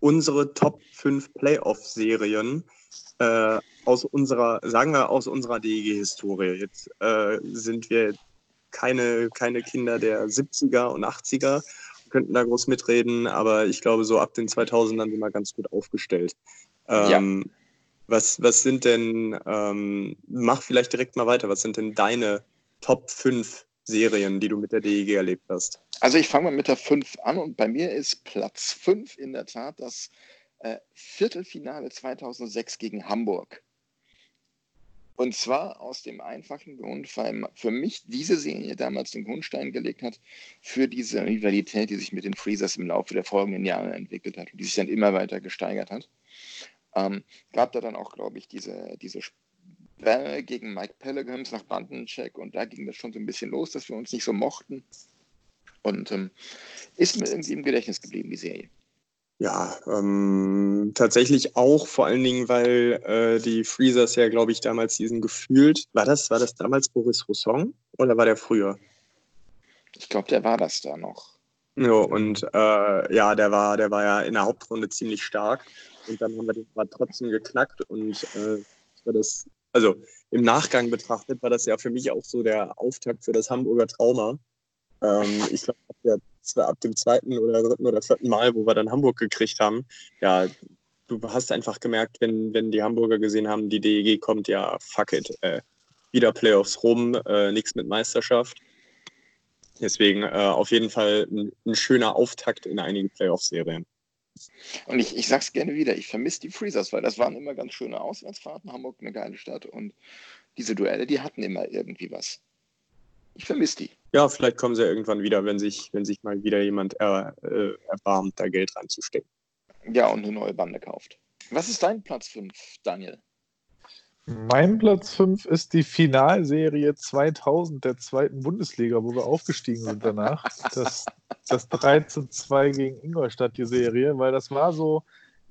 Unsere Top 5 Playoff-Serien äh, aus unserer, sagen wir, aus unserer DEG-Historie. Jetzt äh, sind wir keine, keine Kinder der 70er und 80er, könnten da groß mitreden, aber ich glaube, so ab den 2000ern sind wir ganz gut aufgestellt. Ähm, ja. was, was sind denn, ähm, mach vielleicht direkt mal weiter, was sind denn deine Top 5 Serien, die du mit der DEG erlebt hast? Also ich fange mal mit der 5 an und bei mir ist Platz 5 in der Tat das äh, Viertelfinale 2006 gegen Hamburg. Und zwar aus dem einfachen Grund, weil für mich diese Serie damals den Grundstein gelegt hat für diese Rivalität, die sich mit den Freezers im Laufe der folgenden Jahre entwickelt hat und die sich dann immer weiter gesteigert hat. Ähm, gab da dann auch, glaube ich, diese, diese Bälle gegen Mike Pellegrims nach Bandencheck und da ging das schon so ein bisschen los, dass wir uns nicht so mochten. Und ähm, ist mir irgendwie im Gedächtnis geblieben, die Serie. Ja, ähm, tatsächlich auch, vor allen Dingen, weil äh, die Freezers ja, glaube ich, damals diesen gefühlt, war das, war das damals Boris Rousson oder war der früher? Ich glaube, der war das da noch. Ja, und äh, ja, der war, der war ja in der Hauptrunde ziemlich stark. Und dann haben wir den aber trotzdem geknackt und äh, war das also im Nachgang betrachtet, war das ja für mich auch so der Auftakt für das Hamburger Trauma. Ähm, ich glaube, ab, ab, dem zweiten oder dritten oder vierten Mal, wo wir dann Hamburg gekriegt haben, ja, du hast einfach gemerkt, wenn, wenn die Hamburger gesehen haben, die DEG kommt, ja, fuck it, äh, wieder Playoffs rum, äh, nichts mit Meisterschaft. Deswegen äh, auf jeden Fall ein, ein schöner Auftakt in einige Playoff-Serien. Und ich, ich sag's gerne wieder, ich vermisse die Freezers, weil das waren immer ganz schöne Auswärtsfahrten. Hamburg eine geile Stadt und diese Duelle, die hatten immer irgendwie was. Ich vermisse die. Ja, vielleicht kommen sie ja irgendwann wieder, wenn sich, wenn sich mal wieder jemand er, äh, erbarmt, da Geld reinzustecken. Ja, und eine neue Bande kauft. Was ist dein Platz 5, Daniel? Mein Platz 5 ist die Finalserie 2000 der zweiten Bundesliga, wo wir aufgestiegen sind danach. Das, das 3 zu 2 gegen Ingolstadt, die Serie, weil das war so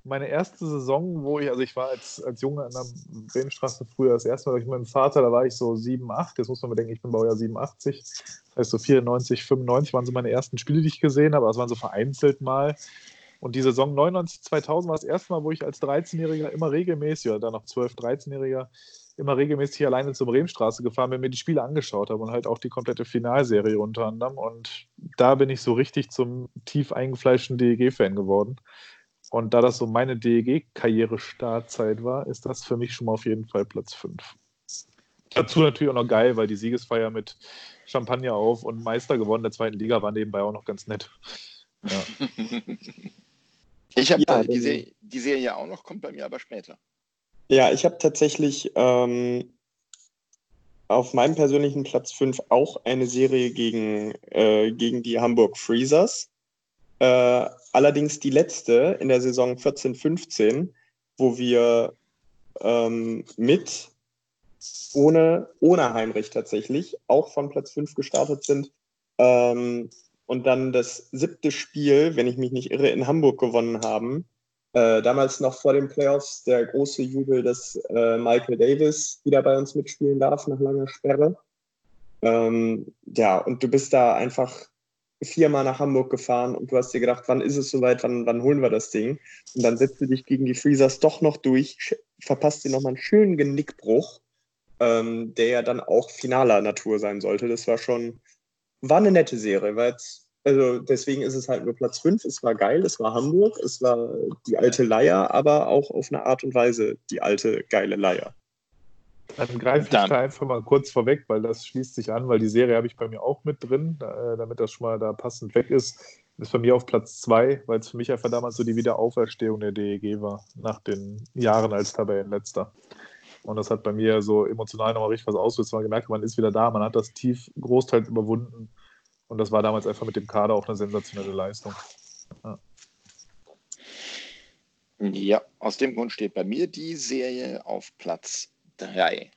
meine erste Saison, wo ich, also ich war als, als Junge an der Bremenstraße früher das erste Mal durch meinen Vater, da war ich so 7, 8, jetzt muss man bedenken, ich bin Baujahr 87, das heißt so 94, 95 waren so meine ersten Spiele, die ich gesehen habe, aber es waren so vereinzelt mal. Und die Saison 99, 2000 war das erste Mal, wo ich als 13-Jähriger immer regelmäßig, oder dann noch 12, 13-Jähriger, immer regelmäßig alleine zur Bremenstraße gefahren bin, mir die Spiele angeschaut habe und halt auch die komplette Finalserie unter anderem. Und da bin ich so richtig zum tief eingefleischten DEG-Fan geworden. Und da das so meine DEG-Karriere-Startzeit war, ist das für mich schon mal auf jeden Fall Platz 5. Dazu natürlich auch noch geil, weil die Siegesfeier mit Champagner auf und Meister gewonnen der zweiten Liga war nebenbei auch noch ganz nett. Ja. Ich habe ja, die, Serie, die Serie auch noch, kommt bei mir aber später. Ja, ich habe tatsächlich ähm, auf meinem persönlichen Platz 5 auch eine Serie gegen, äh, gegen die Hamburg Freezers. Äh, allerdings die letzte in der Saison 14-15, wo wir ähm, mit ohne, ohne Heinrich tatsächlich auch von Platz 5 gestartet sind. Ähm, und dann das siebte Spiel, wenn ich mich nicht irre, in Hamburg gewonnen haben. Äh, damals noch vor den Playoffs der große Jubel, dass äh, Michael Davis wieder bei uns mitspielen darf nach langer Sperre. Ähm, ja, und du bist da einfach viermal nach Hamburg gefahren und du hast dir gedacht, wann ist es soweit, wann, wann holen wir das Ding? Und dann setzt du dich gegen die Freezers doch noch durch, verpasst dir nochmal einen schönen Genickbruch, ähm, der ja dann auch finaler Natur sein sollte. Das war schon, war eine nette Serie, weil jetzt, also deswegen ist es halt nur Platz 5. Es war geil, es war Hamburg, es war die alte Leier, aber auch auf eine Art und Weise die alte geile Leier. Dann greife ich Dann. da einfach mal kurz vorweg, weil das schließt sich an, weil die Serie habe ich bei mir auch mit drin, äh, damit das schon mal da passend weg ist. Ist bei mir auf Platz 2, weil es für mich einfach damals so die Wiederauferstehung der DEG war, nach den Jahren als Tabellenletzter. Und das hat bei mir so emotional nochmal richtig was ausgelöst. Man gemerkt, man ist wieder da, man hat das tief großteils überwunden. Und das war damals einfach mit dem Kader auch eine sensationelle Leistung. Ja, aus dem Grund steht bei mir die Serie auf Platz 3.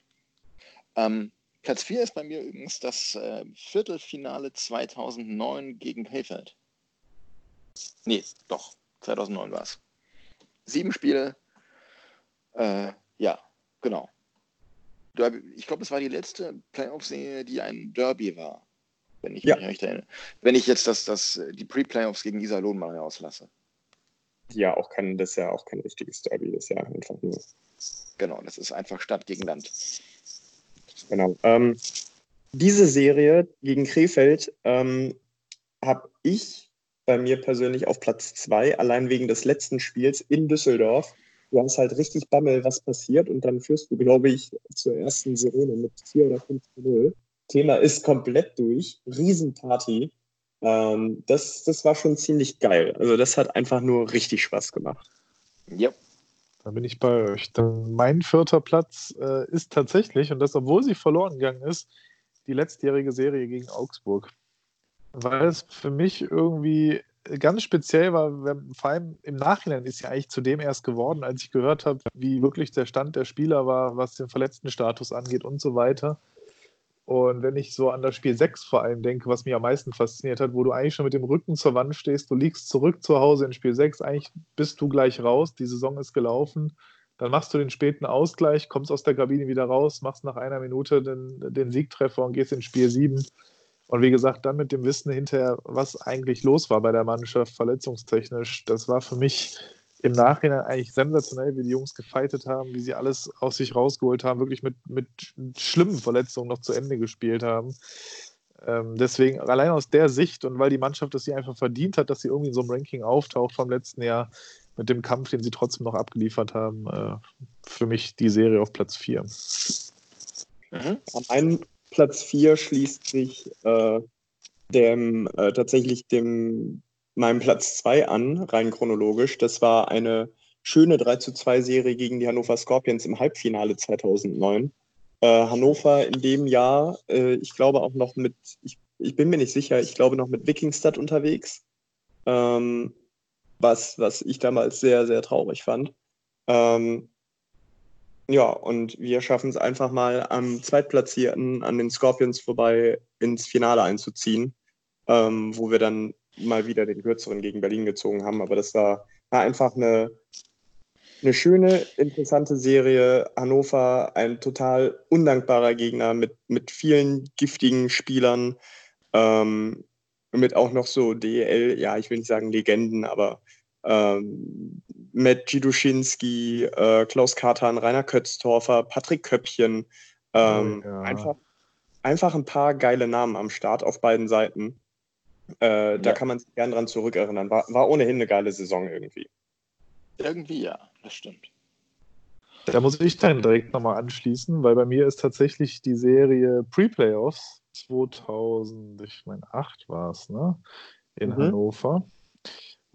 Ähm, Platz 4 ist bei mir übrigens das äh, Viertelfinale 2009 gegen Krefeld. Nee, doch, 2009 war es. Sieben Spiele, äh, ja, genau. Derby, ich glaube, es war die letzte Playoff-Serie, die ein Derby war, wenn ich Ja. mich recht erinnere. Wenn ich jetzt das, das, die Pre-Playoffs gegen Iserlohn mal rauslasse. Ja, auch kein, das ist ja auch kein richtiges Derby, das ist ja einfach nur Genau, das ist einfach Stadt gegen Land. Genau. Ähm, diese Serie gegen Krefeld ähm, habe ich bei mir persönlich auf Platz zwei, allein wegen des letzten Spiels in Düsseldorf. Du hast halt richtig Bammel, was passiert, und dann führst du, glaube ich, zur ersten Sirene mit 4 oder 5 zu 0. Thema ist komplett durch. Riesenparty. Ähm, das, das war schon ziemlich geil. Also, das hat einfach nur richtig Spaß gemacht. Ja, Da bin ich bei euch. Dann mein vierter Platz äh, ist tatsächlich, und das obwohl sie verloren gegangen ist, die letztjährige Serie gegen Augsburg. Weil es für mich irgendwie ganz speziell war, vor allem im Nachhinein ist ja eigentlich zu dem erst geworden, als ich gehört habe, wie wirklich der Stand der Spieler war, was den Verletztenstatus angeht und so weiter. Und wenn ich so an das Spiel 6 vor allem denke, was mich am meisten fasziniert hat, wo du eigentlich schon mit dem Rücken zur Wand stehst, du liegst zurück zu Hause in Spiel 6, eigentlich bist du gleich raus, die Saison ist gelaufen, dann machst du den späten Ausgleich, kommst aus der Kabine wieder raus, machst nach einer Minute den, den Siegtreffer und gehst in Spiel 7. Und wie gesagt, dann mit dem Wissen hinterher, was eigentlich los war bei der Mannschaft, verletzungstechnisch, das war für mich im Nachhinein eigentlich sensationell, wie die Jungs gefeitet haben, wie sie alles aus sich rausgeholt haben, wirklich mit, mit schlimmen Verletzungen noch zu Ende gespielt haben. Ähm, deswegen, allein aus der Sicht und weil die Mannschaft das sie einfach verdient hat, dass sie irgendwie in so einem Ranking auftaucht vom letzten Jahr, mit dem Kampf, den sie trotzdem noch abgeliefert haben, äh, für mich die Serie auf Platz 4. Mhm. An meinem Platz 4 schließt sich äh, dem äh, tatsächlich dem meinem Platz 2 an, rein chronologisch. Das war eine schöne 3 zu 2 Serie gegen die Hannover Scorpions im Halbfinale 2009. Äh, Hannover in dem Jahr, äh, ich glaube auch noch mit, ich, ich bin mir nicht sicher, ich glaube noch mit Wikingstad unterwegs. Ähm, was, was ich damals sehr, sehr traurig fand. Ähm, ja, und wir schaffen es einfach mal am Zweitplatzierten an den Scorpions vorbei ins Finale einzuziehen, ähm, wo wir dann mal wieder den kürzeren gegen Berlin gezogen haben. Aber das war, war einfach eine, eine schöne, interessante Serie. Hannover, ein total undankbarer Gegner mit, mit vielen giftigen Spielern, ähm, mit auch noch so DEL, ja, ich will nicht sagen Legenden, aber ähm, Matt Giduschinski, äh, Klaus Katan, Rainer Kötztorfer, Patrick Köppchen. Ähm, Oh ja. einfach, einfach ein paar geile Namen am Start auf beiden Seiten. Äh, Da Ja. kann man sich gern dran zurückerinnern. War, war ohnehin eine geile Saison irgendwie. Irgendwie ja, das stimmt. Da muss ich dann direkt nochmal anschließen, weil bei mir ist tatsächlich die Serie Pre-Playoffs 2008 war es, ne? In Mhm. Hannover.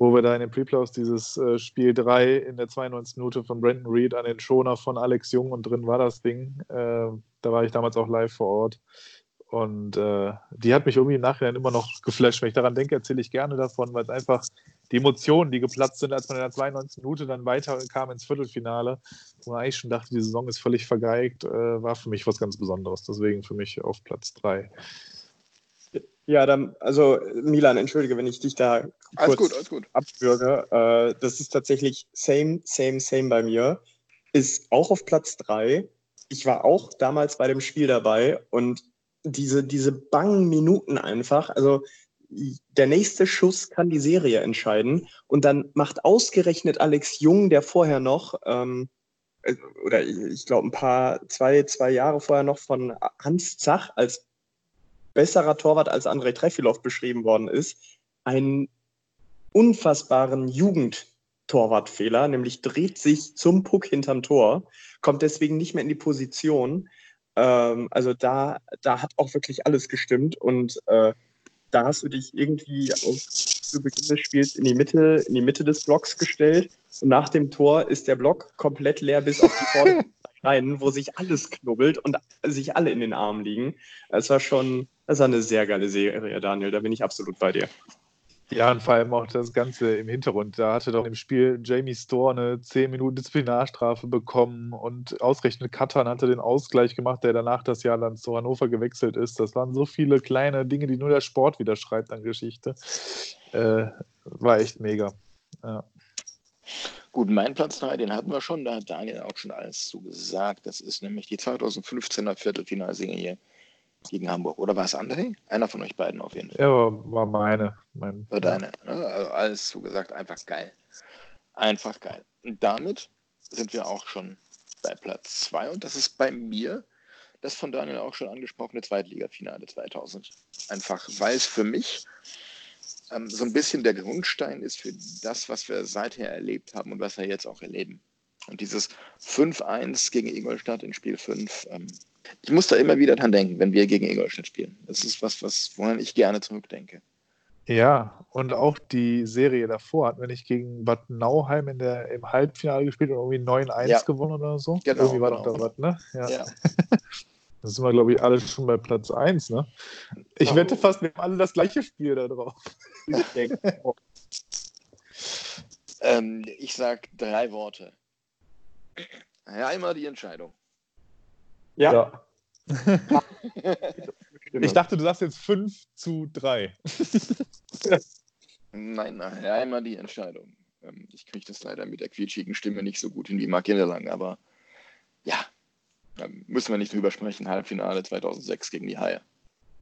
Wo wir da in den Preplays dieses äh, Spiel 3 in der 92. Minute von Brandon Reed an den Schoner von Alex Jung und drin war das Ding. Äh, da war ich damals auch live vor Ort. Und äh, die hat mich irgendwie im Nachhinein immer noch geflasht. Wenn ich daran denke, erzähle ich gerne davon, weil es einfach die Emotionen, die geplatzt sind, als man in der 92. Minute dann weiterkam ins Viertelfinale, wo man eigentlich schon dachte, die Saison ist völlig vergeigt, äh, war für mich was ganz Besonderes. Deswegen für mich auf Platz 3. Ja, dann, also Milan, entschuldige, wenn ich dich da Alles kurz gut, alles gut. abwürge. Äh, das ist tatsächlich same, same, same bei mir. Ist auch auf Platz 3. Ich war auch damals bei dem Spiel dabei und diese, diese bangen Minuten einfach, also der nächste Schuss kann die Serie entscheiden und dann macht ausgerechnet Alex Jung, der vorher noch, ähm, äh, oder ich glaube ein paar, zwei, zwei Jahre vorher noch von Hans Zach als besserer Torwart als Andrei Trefilov beschrieben worden ist, einen unfassbaren Jugendtorwartfehler, nämlich dreht sich zum Puck hinterm Tor, kommt deswegen nicht mehr in die Position. Ähm, also da, da hat auch wirklich alles gestimmt und äh, da hast du dich irgendwie auf, zu Beginn des Spiels in die Mitte, in die Mitte des Blocks gestellt und nach dem Tor ist der Block komplett leer bis auf die Vorderseite rein, wo sich alles knubbelt und sich alle in den Armen liegen. Es war schon, das war eine sehr geile Serie, Daniel, da bin ich absolut bei dir. Ja, und vor allem auch das Ganze im Hintergrund. Da hatte doch im Spiel Jamie Store eine 10 Minuten Disziplinarstrafe bekommen und ausgerechnet Katan hatte den Ausgleich gemacht, der danach das Jahr dann zu Hannover gewechselt ist. Das waren so viele kleine Dinge, die nur der Sport wieder schreibt an Geschichte. Äh, war echt mega. Ja. Gut, mein Platz 3, den hatten wir schon, da hat Daniel auch schon alles zu gesagt. Das ist nämlich die 2015er Viertelfinalserie gegen Hamburg. Oder war es André? Einer von euch beiden auf jeden Fall. Ja, war meine. Mein, War deine. Ne? Also alles zugesagt, einfach geil. Einfach geil. Und damit sind wir auch schon bei Platz 2 und das ist bei mir das von Daniel auch schon angesprochene Zweitligafinale 2000. Einfach, weil es für mich ähm, so ein bisschen der Grundstein ist für das, was wir seither erlebt haben und was wir jetzt auch erleben. Und dieses 5-1 gegen Ingolstadt in Spiel 5, ähm, ich muss da immer wieder dran denken, wenn wir gegen Ingolstadt spielen. Das ist was, was woran ich gerne zurückdenke. Ja, und auch die Serie davor hat, wenn ich gegen Bad Nauheim in der, im Halbfinale gespielt und irgendwie 9-1 Ja. gewonnen oder so. Genau, irgendwie war genau. doch da was, ne? Ja. Ja. Da sind wir, glaube ich, alle schon bei Platz 1, ne? Ich Oh. wette fast, wir haben alle das gleiche Spiel da drauf. Ähm, ich sag drei Worte. Ja, einmal die Entscheidung. Ja, Ich dachte, du sagst jetzt 5 zu 3. Nein, nein, ja, einmal die Entscheidung. Ähm, ich kriege das leider mit der quietschigen Stimme nicht so gut hin wie Mark Hinterlang, aber ja, da müssen wir nicht drüber sprechen. Halbfinale 2006 gegen die Haie.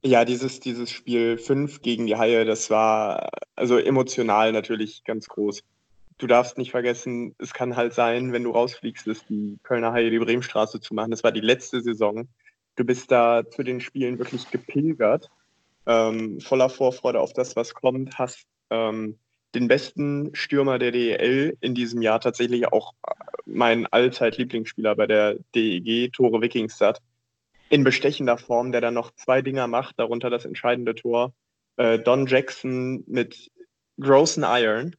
Ja, dieses, dieses Spiel 5 gegen die Haie, das war also emotional natürlich ganz groß. Du darfst nicht vergessen, es kann halt sein, wenn du rausfliegst, dass die Kölner Haie die Bremenstraße zu machen. Das war die letzte Saison. Du bist da zu den Spielen wirklich gepilgert, ähm, voller Vorfreude auf das, was kommt, hast ähm, den besten Stürmer der DEL in diesem Jahr tatsächlich auch äh, mein Allzeit-Lieblingsspieler bei der DEG, Tore Wikingstad in bestechender Form, der dann noch zwei Dinger macht, darunter das entscheidende Tor. Äh, Don Jackson mit großen Iron.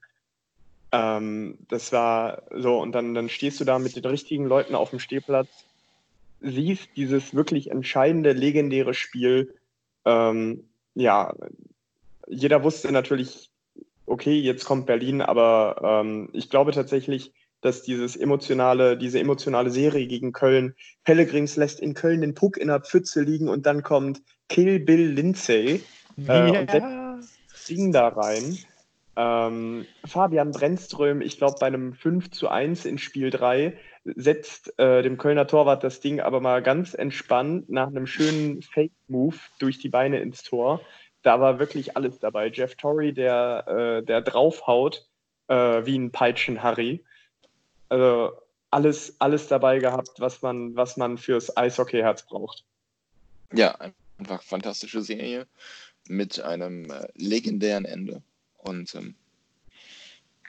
Ähm, das war so, und dann, dann stehst du da mit den richtigen Leuten auf dem Stehplatz, siehst dieses wirklich entscheidende, legendäre Spiel. Ähm, ja, jeder wusste natürlich, okay, jetzt kommt Berlin, aber ähm, ich glaube tatsächlich, dass dieses emotionale, diese emotionale Serie gegen Köln, Pellegrins lässt in Köln den Puck in der Pfütze liegen und dann kommt Kill Bill Lindsay äh, und setzt das Ding da rein. Ähm, Fabian Brennström, ich glaube, bei einem 5 zu 1 in Spiel 3 setzt äh, dem Kölner Torwart das Ding aber mal ganz entspannt nach einem schönen Fake-Move durch die Beine ins Tor. Da war wirklich alles dabei. Jeff Torrey, der, äh, der draufhaut äh, wie ein Peitschen-Harry. Also alles, alles dabei gehabt, was man, was man fürs Eishockey-Herz braucht. Ja, einfach fantastische Serie mit einem äh, legendären Ende. Und ähm,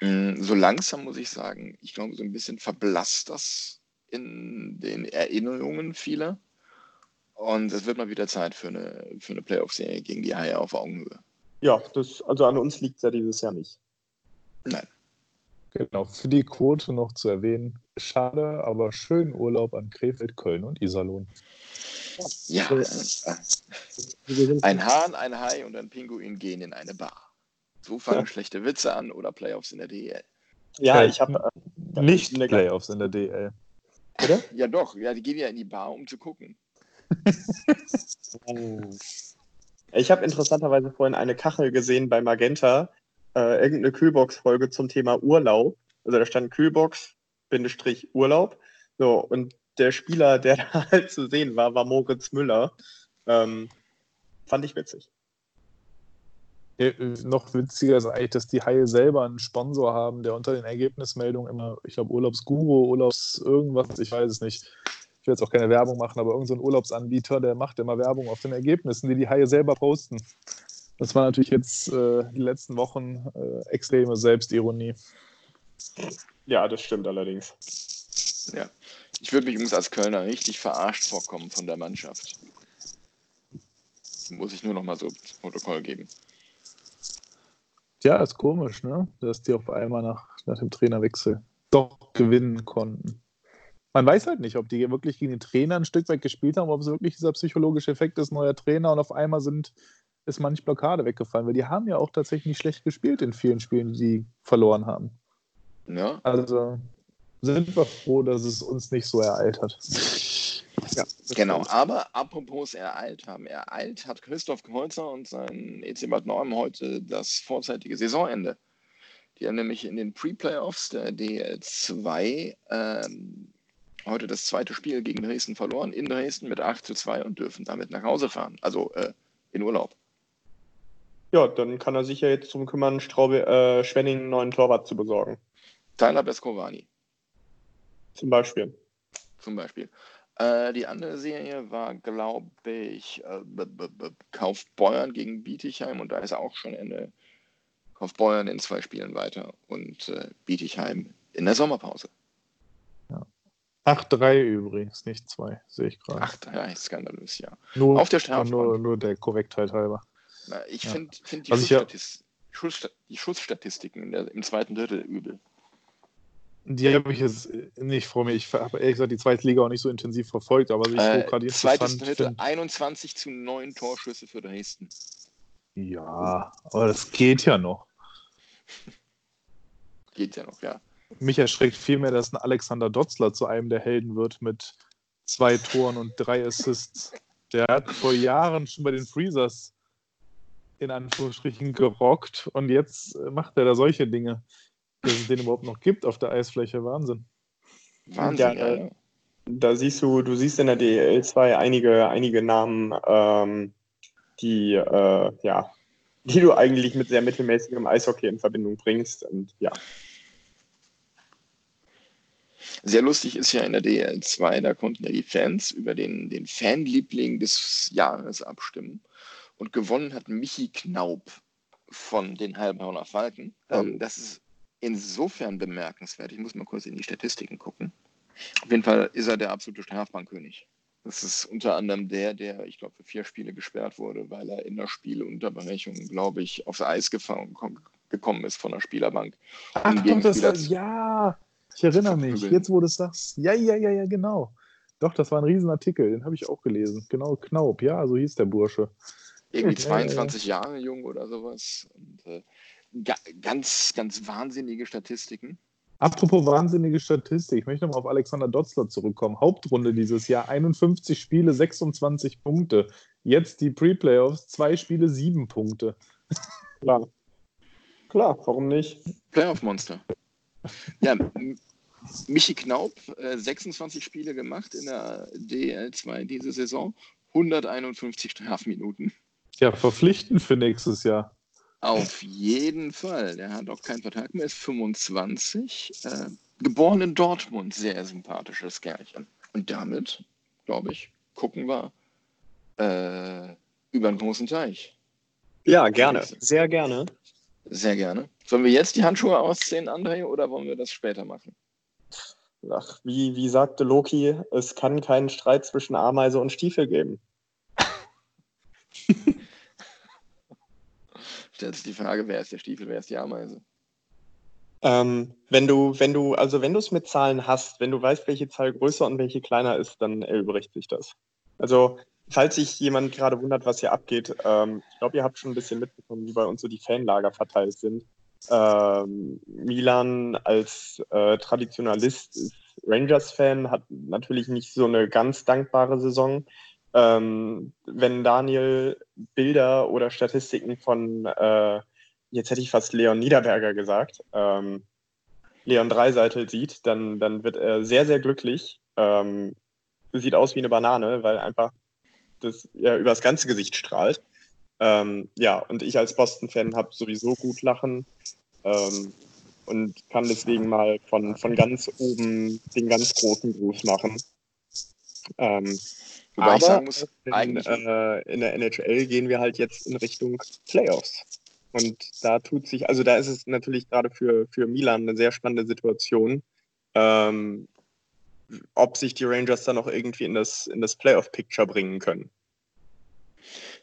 mh, so langsam muss ich sagen, ich glaube, so ein bisschen verblasst das in den Erinnerungen vieler. Und es wird mal wieder Zeit für eine, für eine Playoff-Serie gegen die Haie auf Augenhöhe. Ja, das, also an uns liegt es ja dieses Jahr nicht. Nein. Genau, für die Quote noch zu erwähnen. Schade, aber schönen Urlaub an Krefeld, Köln und Iserlohn. Ja, äh, ein Hahn, ein Hai und ein Pinguin gehen in eine Bar. So fangen Ja. schlechte Witze an oder Playoffs in der DEL. Ja, Ja, ich habe. Äh, Nicht eine- Playoffs in der DL. Bitte? Ja, doch, ja, die gehen ja in die Bar, um zu gucken. Ich habe interessanterweise vorhin eine Kachel gesehen bei Magenta, äh, irgendeine Kühlbox-Folge zum Thema Urlaub. Also da stand Kühlbox, Bindestrich Urlaub. So, und der Spieler, der da halt zu sehen war, war Moritz Müller. Ähm, fand ich witzig. Ja, äh, noch witziger ist eigentlich, dass die Haie selber einen Sponsor haben, der unter den Ergebnismeldungen immer, ich glaube, Urlaubsguru, Urlaubs irgendwas, ich weiß es nicht. Ich will jetzt auch keine Werbung machen, aber irgendein so ein Urlaubsanbieter, der macht immer Werbung auf den Ergebnissen, die die Haie selber posten. Das war natürlich jetzt äh, die letzten Wochen äh, extreme Selbstironie. Ja, das stimmt allerdings. Ja. Ich würde mich übrigens als Kölner richtig verarscht vorkommen von der Mannschaft. Muss ich nur noch mal so ins Protokoll geben. Ja, ist komisch, ne? Dass die auf einmal nach, nach dem Trainerwechsel doch gewinnen konnten. Man weiß halt nicht, ob die wirklich gegen den Trainer ein Stück weit gespielt haben, ob es wirklich dieser psychologische Effekt ist, neuer Trainer und auf einmal sind, ist manch Blockade weggefallen, weil die haben ja auch tatsächlich nicht schlecht gespielt in vielen Spielen, die sie verloren haben. Ja, Also sind wir froh, dass es uns nicht so ereilt hat. Ja, genau. stimmt. Aber apropos ereilt haben. Ereilt hat Christoph Kreuzer und sein EC Bad Neuem heute das vorzeitige Saisonende. Die haben nämlich in den Pre-Playoffs der DL2 ähm, heute das zweite Spiel gegen Dresden verloren, in Dresden mit 8 zu 2 und dürfen damit nach Hause fahren. Also äh, in Urlaub. Ja, dann kann er sich ja jetzt drum kümmern, Straube, äh, Schwenning einen neuen Torwart zu besorgen. Tyler Beskovani Zum Beispiel. zum Beispiel. Äh, die andere Serie war, glaube ich, äh, B -B -B Kaufbeuern gegen Bietigheim und da ist auch schon Ende. Kaufbeuern in zwei Spielen weiter und äh, Bietigheim in der Sommerpause. 8-3 übrigens, nicht 2, sehe ich gerade. Ach, ja, skandalös, ja. Nur, Auf der Strafbank. nur, nur der Korrektheit halber. Na, ich Ja. finde find die, ja- Schussstatis Schusssta die Schussstatistiken in der, im zweiten Drittel übel. Die habe ich jetzt nicht vor mir. Ich habe ehrlich gesagt die zweite Liga auch nicht so intensiv verfolgt, aber ich Äh, äh, gerade zweites interessant Drittel, finde. 21 zu 9 Torschüsse für Dresden. Ja, aber das geht ja noch. Geht ja noch, ja. Mich erschreckt vielmehr, dass ein Alexander Dotzler zu einem der Helden wird mit zwei Toren und drei Assists. Der hat vor Jahren schon bei den Freezers in Anführungsstrichen gerockt und jetzt äh, macht er da solche Dinge. Dass es den überhaupt noch gibt auf der Eisfläche. Wahnsinn. Wahnsinn, Ja, ja. Da siehst du, du siehst in der DL 2 einige, einige Namen, ähm, die, äh, ja, die du eigentlich mit sehr mittelmäßigem Eishockey in Verbindung bringst. Und ja, Sehr lustig ist ja in der DL2, da konnten ja die Fans über den, den Fanliebling des Jahres abstimmen. Und gewonnen hat Michi Knaub von den Heilbronner Falken. Ähm, das ist insofern bemerkenswert. Ich muss mal kurz in die Statistiken gucken. Auf jeden Fall ist er der absolute Strafbankkönig. Das ist unter anderem der, der, ich glaube, für vier Spiele gesperrt wurde, weil er in der Spielunterbrechung, glaube ich, aufs Eis gefahren, gekommen ist von der Spielerbank. Ach doch, das war, ja, ich erinnere mich. Jetzt, wo du es sagst. Ja, ja, ja, ja, genau. Doch, das war ein Riesenartikel, den habe ich auch gelesen. Genau, Knaub, ja, so hieß der Bursche. irgendwie Ja, ja, ja. 22 Jahre jung oder sowas. Und, äh, ga, ganz, ganz wahnsinnige Statistiken. Apropos wahnsinnige Statistik, ich möchte nochmal auf Alexander Dotzler zurückkommen. Hauptrunde dieses Jahr, 51 Spiele, 26 Punkte. Jetzt die Pre-Playoffs, zwei Spiele, sieben Punkte. klar. Klar, warum nicht? Playoff-Monster. Ja, Michi Knaub, äh, 26 Spiele gemacht in der DL2 diese Saison, 151 Strafminuten. Ja, verpflichtend für nächstes Jahr. Auf jeden Fall. Der hat auch keinen Vertrag mehr, ist 25. Äh, geboren in Dortmund, sehr sympathisches Kerlchen. Und damit, glaube ich, gucken wir äh, über den großen Teich. Ja, gerne. Sehr gerne. Sehr gerne. Sollen wir jetzt die Handschuhe ausziehen, André, oder wollen wir das später machen? Ach, wie, wie sagte Loki, es kann keinen Streit zwischen Ameise und Stiefel geben. Stellt sich die Frage, wer ist der Stiefel, wer ist die Ameise? Ähm, wenn du, wenn du, also wenn du es mit Zahlen hast, wenn du weißt, welche Zahl größer und welche kleiner ist, dann erübrigt sich das. Also, falls sich jemand gerade wundert, was hier abgeht, ähm, ich glaube, ihr habt schon ein bisschen mitbekommen, wie bei uns so die Fanlager verteilt sind. Ähm, Milan als äh, Traditionalist ist Rangers-Fan, hat natürlich nicht so eine ganz dankbare Saison. Ähm, wenn Daniel Bilder oder Statistiken von, äh, jetzt hätte ich fast Leon Niederberger gesagt, ähm, Leon Dreiseitel sieht, dann, dann wird er sehr, sehr glücklich. Ähm, sieht aus wie eine Banane, weil einfach das ja über das ganze Gesicht strahlt. Ähm, ja, und ich als Boston-Fan habe sowieso gut lachen ähm, und kann deswegen mal von, von ganz oben den ganz großen Gruß machen. Ähm, Wobei Aber ich sagen muss, in. Äh, in der NHL gehen wir halt jetzt in Richtung Playoffs. Und da tut sich, also da ist es natürlich gerade für, für Milan eine sehr spannende Situation, ähm, ob sich die Rangers dann noch irgendwie in das, in das Playoff-Picture bringen können.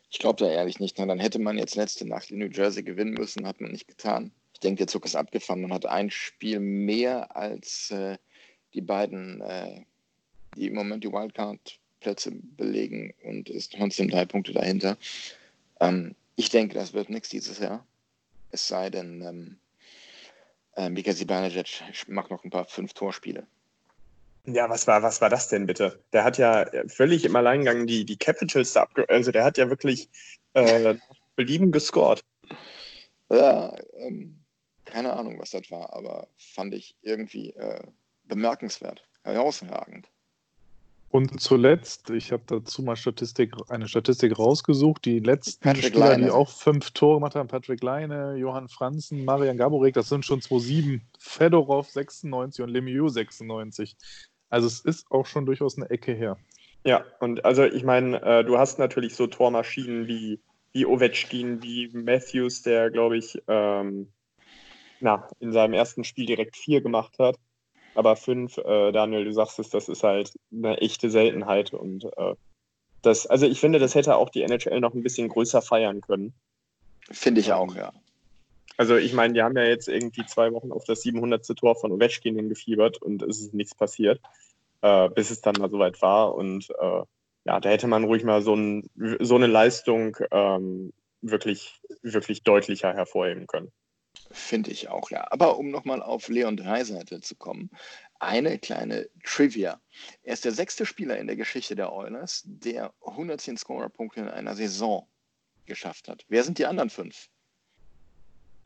Ich glaube da ehrlich nicht. Na, dann hätte man jetzt letzte Nacht in New Jersey gewinnen müssen, hat man nicht getan. Ich denke, der Zug ist abgefahren. Man hat ein Spiel mehr als äh, die beiden, äh, die im Moment die Wildcard Plätze belegen und ist trotzdem drei Punkte dahinter. Ähm, ich denke, das wird nichts dieses Jahr. Es sei denn, ähm, äh, Mika macht noch ein paar fünf Torspiele. Ja, was war, was war das denn bitte? Der hat ja völlig im Alleingang die, die Capitals abge... Also der hat ja wirklich äh, Belieben gescored. Ja, ähm, keine Ahnung, was das war, aber fand ich irgendwie äh, bemerkenswert, herausragend. Und zuletzt, ich habe dazu mal Statistik, eine Statistik rausgesucht, die letzten Patrick Spieler, Leine. die auch fünf Tore gemacht haben, Patrick Leine, Johann Franzen, Marian Gaborek, das sind schon 2-7, Fedorov 96 und Lemieux 96. Also es ist auch schon durchaus eine Ecke her. Ja, und also ich meine, äh, du hast natürlich so Tormaschinen wie, wie Ovechkin, wie Matthews, der, glaube ich, ähm, na, in seinem ersten Spiel direkt vier gemacht hat. Aber fünf, äh, Daniel, du sagst es, das ist halt eine echte Seltenheit. Und äh, das, also ich finde, das hätte auch die NHL noch ein bisschen größer feiern können. Finde ich auch, ja. Also ich meine, die haben ja jetzt irgendwie zwei Wochen auf das 700. Tor von Ovechkin hingefiebert und es ist nichts passiert, äh, bis es dann mal soweit war. Und äh, ja, da hätte man ruhig mal so, ein, so eine Leistung ähm, wirklich, wirklich deutlicher hervorheben können. Finde ich auch, ja. Aber um nochmal auf Leon Dreiseitel zu kommen, eine kleine Trivia. Er ist der sechste Spieler in der Geschichte der Oilers, der 110 Scorerpunkte in einer Saison geschafft hat. Wer sind die anderen fünf?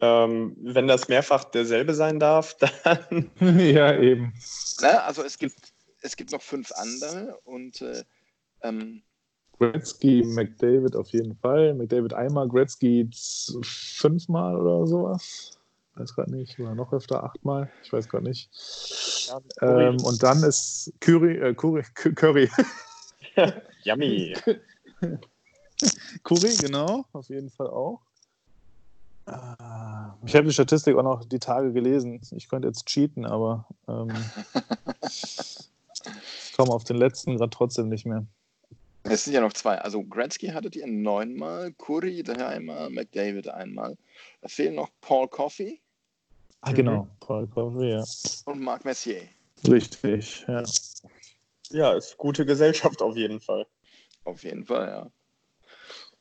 Ähm, wenn das mehrfach derselbe sein darf, dann. ja, eben. Na, also es gibt, es gibt noch fünf andere und äh, ähm, Gretzky, McDavid auf jeden Fall. McDavid einmal, Gretzky fünfmal oder sowas. Ich weiß gerade nicht. Oder noch öfter, achtmal. Ich weiß gerade nicht. Ja, ähm, und dann ist Curry, äh, Curry, Curry. Yummy. Curry, genau, auf jeden Fall auch. Ah, ich habe die Statistik auch noch die Tage gelesen. Ich könnte jetzt cheaten, aber ähm, ich komme auf den letzten gerade trotzdem nicht mehr. Es sind ja noch zwei. Also Gretzky hattet ihr neunmal, Curry dreimal, McDavid einmal. Da fehlen noch Paul Coffey. Ah, genau. Mhm. Paul Coffey, ja. Und Marc Messier. Richtig, ja. Ja, ist gute Gesellschaft auf jeden Fall. Auf jeden Fall, ja.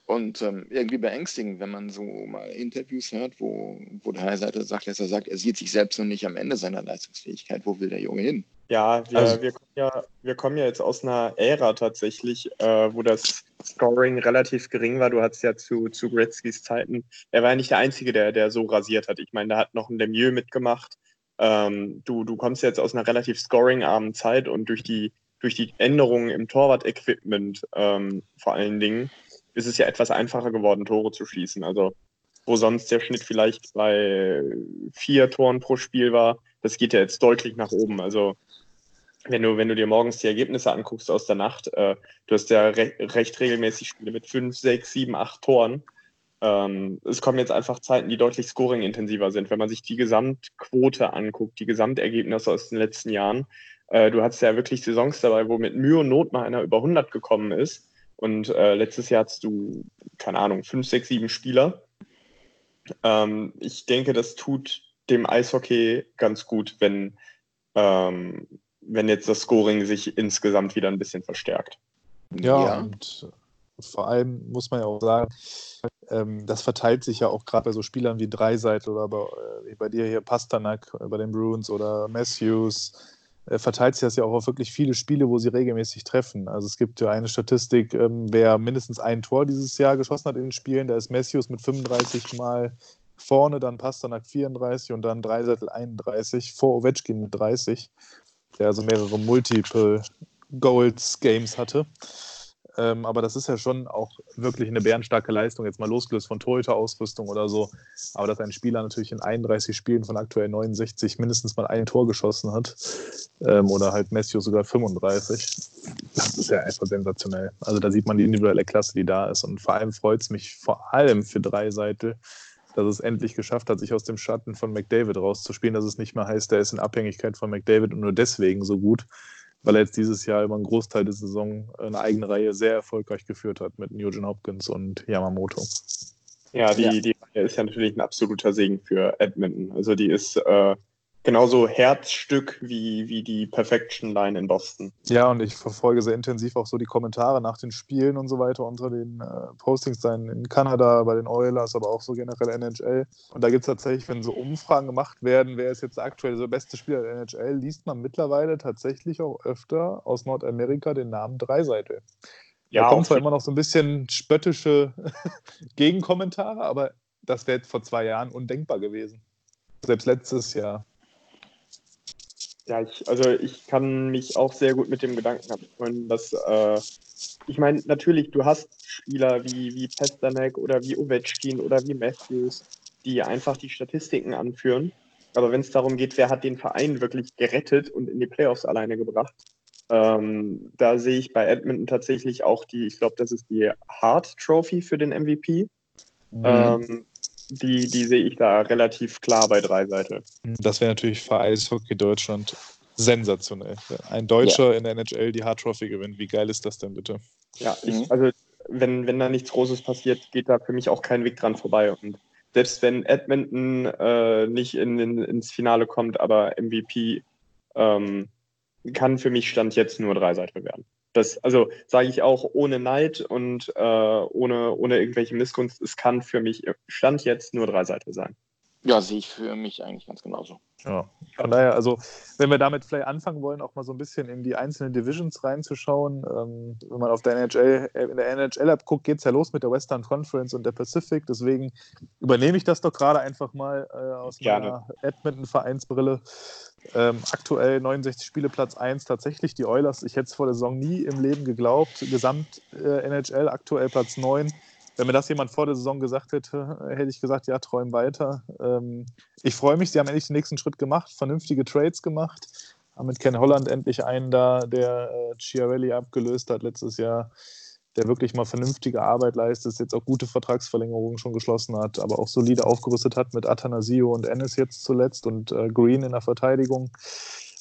Und ähm, irgendwie beängstigend, wenn man so mal Interviews hört, wo, wo der Seite sagt, dass er sagt, er sieht sich selbst noch nicht am Ende seiner Leistungsfähigkeit. Wo will der Junge hin? Ja, wir, also, wir, kommen ja, wir kommen ja jetzt aus einer Ära tatsächlich, äh, wo das Scoring relativ gering war. Du hattest ja zu, zu Gretzkys Zeiten, er war ja nicht der Einzige, der, der so rasiert hat. Ich meine, da hat noch ein Lemieux mitgemacht. Ähm, du, du kommst jetzt aus einer relativ scoring-armen Zeit und durch die, durch die Änderungen im Torwart-Equipment ähm, vor allen Dingen ist es ja etwas einfacher geworden, Tore zu schießen. Also wo sonst der Schnitt vielleicht bei vier Toren pro Spiel war, das geht ja jetzt deutlich nach oben. Also wenn du, wenn du dir morgens die Ergebnisse anguckst aus der Nacht, äh, du hast ja re recht regelmäßig Spiele mit fünf, sechs, sieben, acht Toren. Ähm, es kommen jetzt einfach Zeiten, die deutlich scoring-intensiver sind. Wenn man sich die Gesamtquote anguckt, die Gesamtergebnisse aus den letzten Jahren, äh, du hattest ja wirklich Saisons dabei, wo mit Mühe und Not mal einer über 100 gekommen ist. Und äh, letztes Jahr hattest du, keine Ahnung, fünf, sechs, sieben Spieler. Ähm, ich denke, das tut dem Eishockey ganz gut, wenn, ähm, wenn jetzt das Scoring sich insgesamt wieder ein bisschen verstärkt. Ja, ja. und vor allem muss man ja auch sagen, ähm, das verteilt sich ja auch gerade bei so Spielern wie Dreiseitel oder bei, äh, bei dir hier Pasternak äh, bei den Bruins oder Matthews. Äh, verteilt sich das ja auch auf wirklich viele Spiele, wo sie regelmäßig treffen. Also es gibt ja eine Statistik, ähm, wer mindestens ein Tor dieses Jahr geschossen hat in den Spielen, da ist Matthews mit 35 Mal vorne, dann Pasternak 34 und dann Dreiseitel 31, vor Ovechkin mit 30, der also mehrere Multiple Goals Games hatte. Ähm, aber das ist ja schon auch wirklich eine bärenstarke Leistung, jetzt mal losgelöst von Torhüter-Ausrüstung oder so. Aber dass ein Spieler natürlich in 31 Spielen von aktuell 69 mindestens mal ein Tor geschossen hat ähm, oder halt Messio sogar 35, das ist ja einfach sensationell. Also da sieht man die individuelle Klasse, die da ist. Und vor allem freut es mich vor allem für drei Seiten, dass es endlich geschafft hat, sich aus dem Schatten von McDavid rauszuspielen, dass es nicht mehr heißt, er ist in Abhängigkeit von McDavid und nur deswegen so gut, weil er jetzt dieses Jahr über einen Großteil der Saison eine eigene Reihe sehr erfolgreich geführt hat mit Nugent Hopkins und Yamamoto. Ja, die, ja. die Reihe ist ja natürlich ein absoluter Segen für Edmonton. Also die ist äh, genauso Herzstück wie, wie die Perfection Line in Boston. Ja, und ich verfolge sehr intensiv auch so die Kommentare nach den Spielen und so weiter unter den äh, Postings dann in Kanada, bei den Oilers, aber auch so generell NHL. Und da gibt es tatsächlich, wenn so Umfragen gemacht werden, wer ist jetzt aktuell der beste Spieler der NHL, liest man mittlerweile tatsächlich auch öfter aus Nordamerika den Namen Dreiseitel. Ja, da kommen zwar immer noch so ein bisschen spöttische Gegenkommentare, aber das wäre vor zwei Jahren undenkbar gewesen. Selbst letztes Jahr. Ja, ich, also ich kann mich auch sehr gut mit dem Gedanken abfreuen, dass äh, ich meine, natürlich, du hast Spieler wie, wie Pestanek oder wie Ovechkin oder wie Matthews, die einfach die Statistiken anführen. Aber wenn es darum geht, wer hat den Verein wirklich gerettet und in die Playoffs alleine gebracht, ähm, da sehe ich bei Edmonton tatsächlich auch die, ich glaube, das ist die Hart Trophy für den MVP. Mhm. Ähm, die, die sehe ich da relativ klar bei drei Seiten. Das wäre natürlich für Eishockey Deutschland sensationell. Ein Deutscher ja. in der NHL die Hard Trophy gewinnt. Wie geil ist das denn bitte? Ja, ich, mhm. also wenn, wenn da nichts Großes passiert, geht da für mich auch kein Weg dran vorbei. Und selbst wenn Edmonton äh, nicht in, in, ins Finale kommt, aber MVP ähm, kann für mich Stand jetzt nur drei Seiten werden. Das, also sage ich auch ohne Neid und äh, ohne, ohne irgendwelche Missgunst, es kann für mich Stand jetzt nur drei Seiten sein. Ja, sehe ich für mich eigentlich ganz genauso. Ja, von daher, also wenn wir damit vielleicht anfangen wollen, auch mal so ein bisschen in die einzelnen Divisions reinzuschauen. Ähm, wenn man auf der NHL, äh, in der NHL-App guckt, geht es ja los mit der Western Conference und der Pacific. Deswegen übernehme ich das doch gerade einfach mal äh, aus meiner Edmonton-Vereinsbrille. Ähm, aktuell 69 Spiele, Platz 1 tatsächlich die Oilers. Ich hätte es vor der Saison nie im Leben geglaubt. Gesamt äh, NHL aktuell Platz 9. Wenn mir das jemand vor der Saison gesagt hätte, hätte ich gesagt, ja, träum weiter. Ähm, ich freue mich, sie haben endlich den nächsten Schritt gemacht, vernünftige Trades gemacht. Haben mit Ken Holland endlich einen da, der äh, Chiarelli abgelöst hat letztes Jahr der wirklich mal vernünftige Arbeit leistet, jetzt auch gute Vertragsverlängerungen schon geschlossen hat, aber auch solide aufgerüstet hat mit Athanasio und Ennis jetzt zuletzt und äh, Green in der Verteidigung.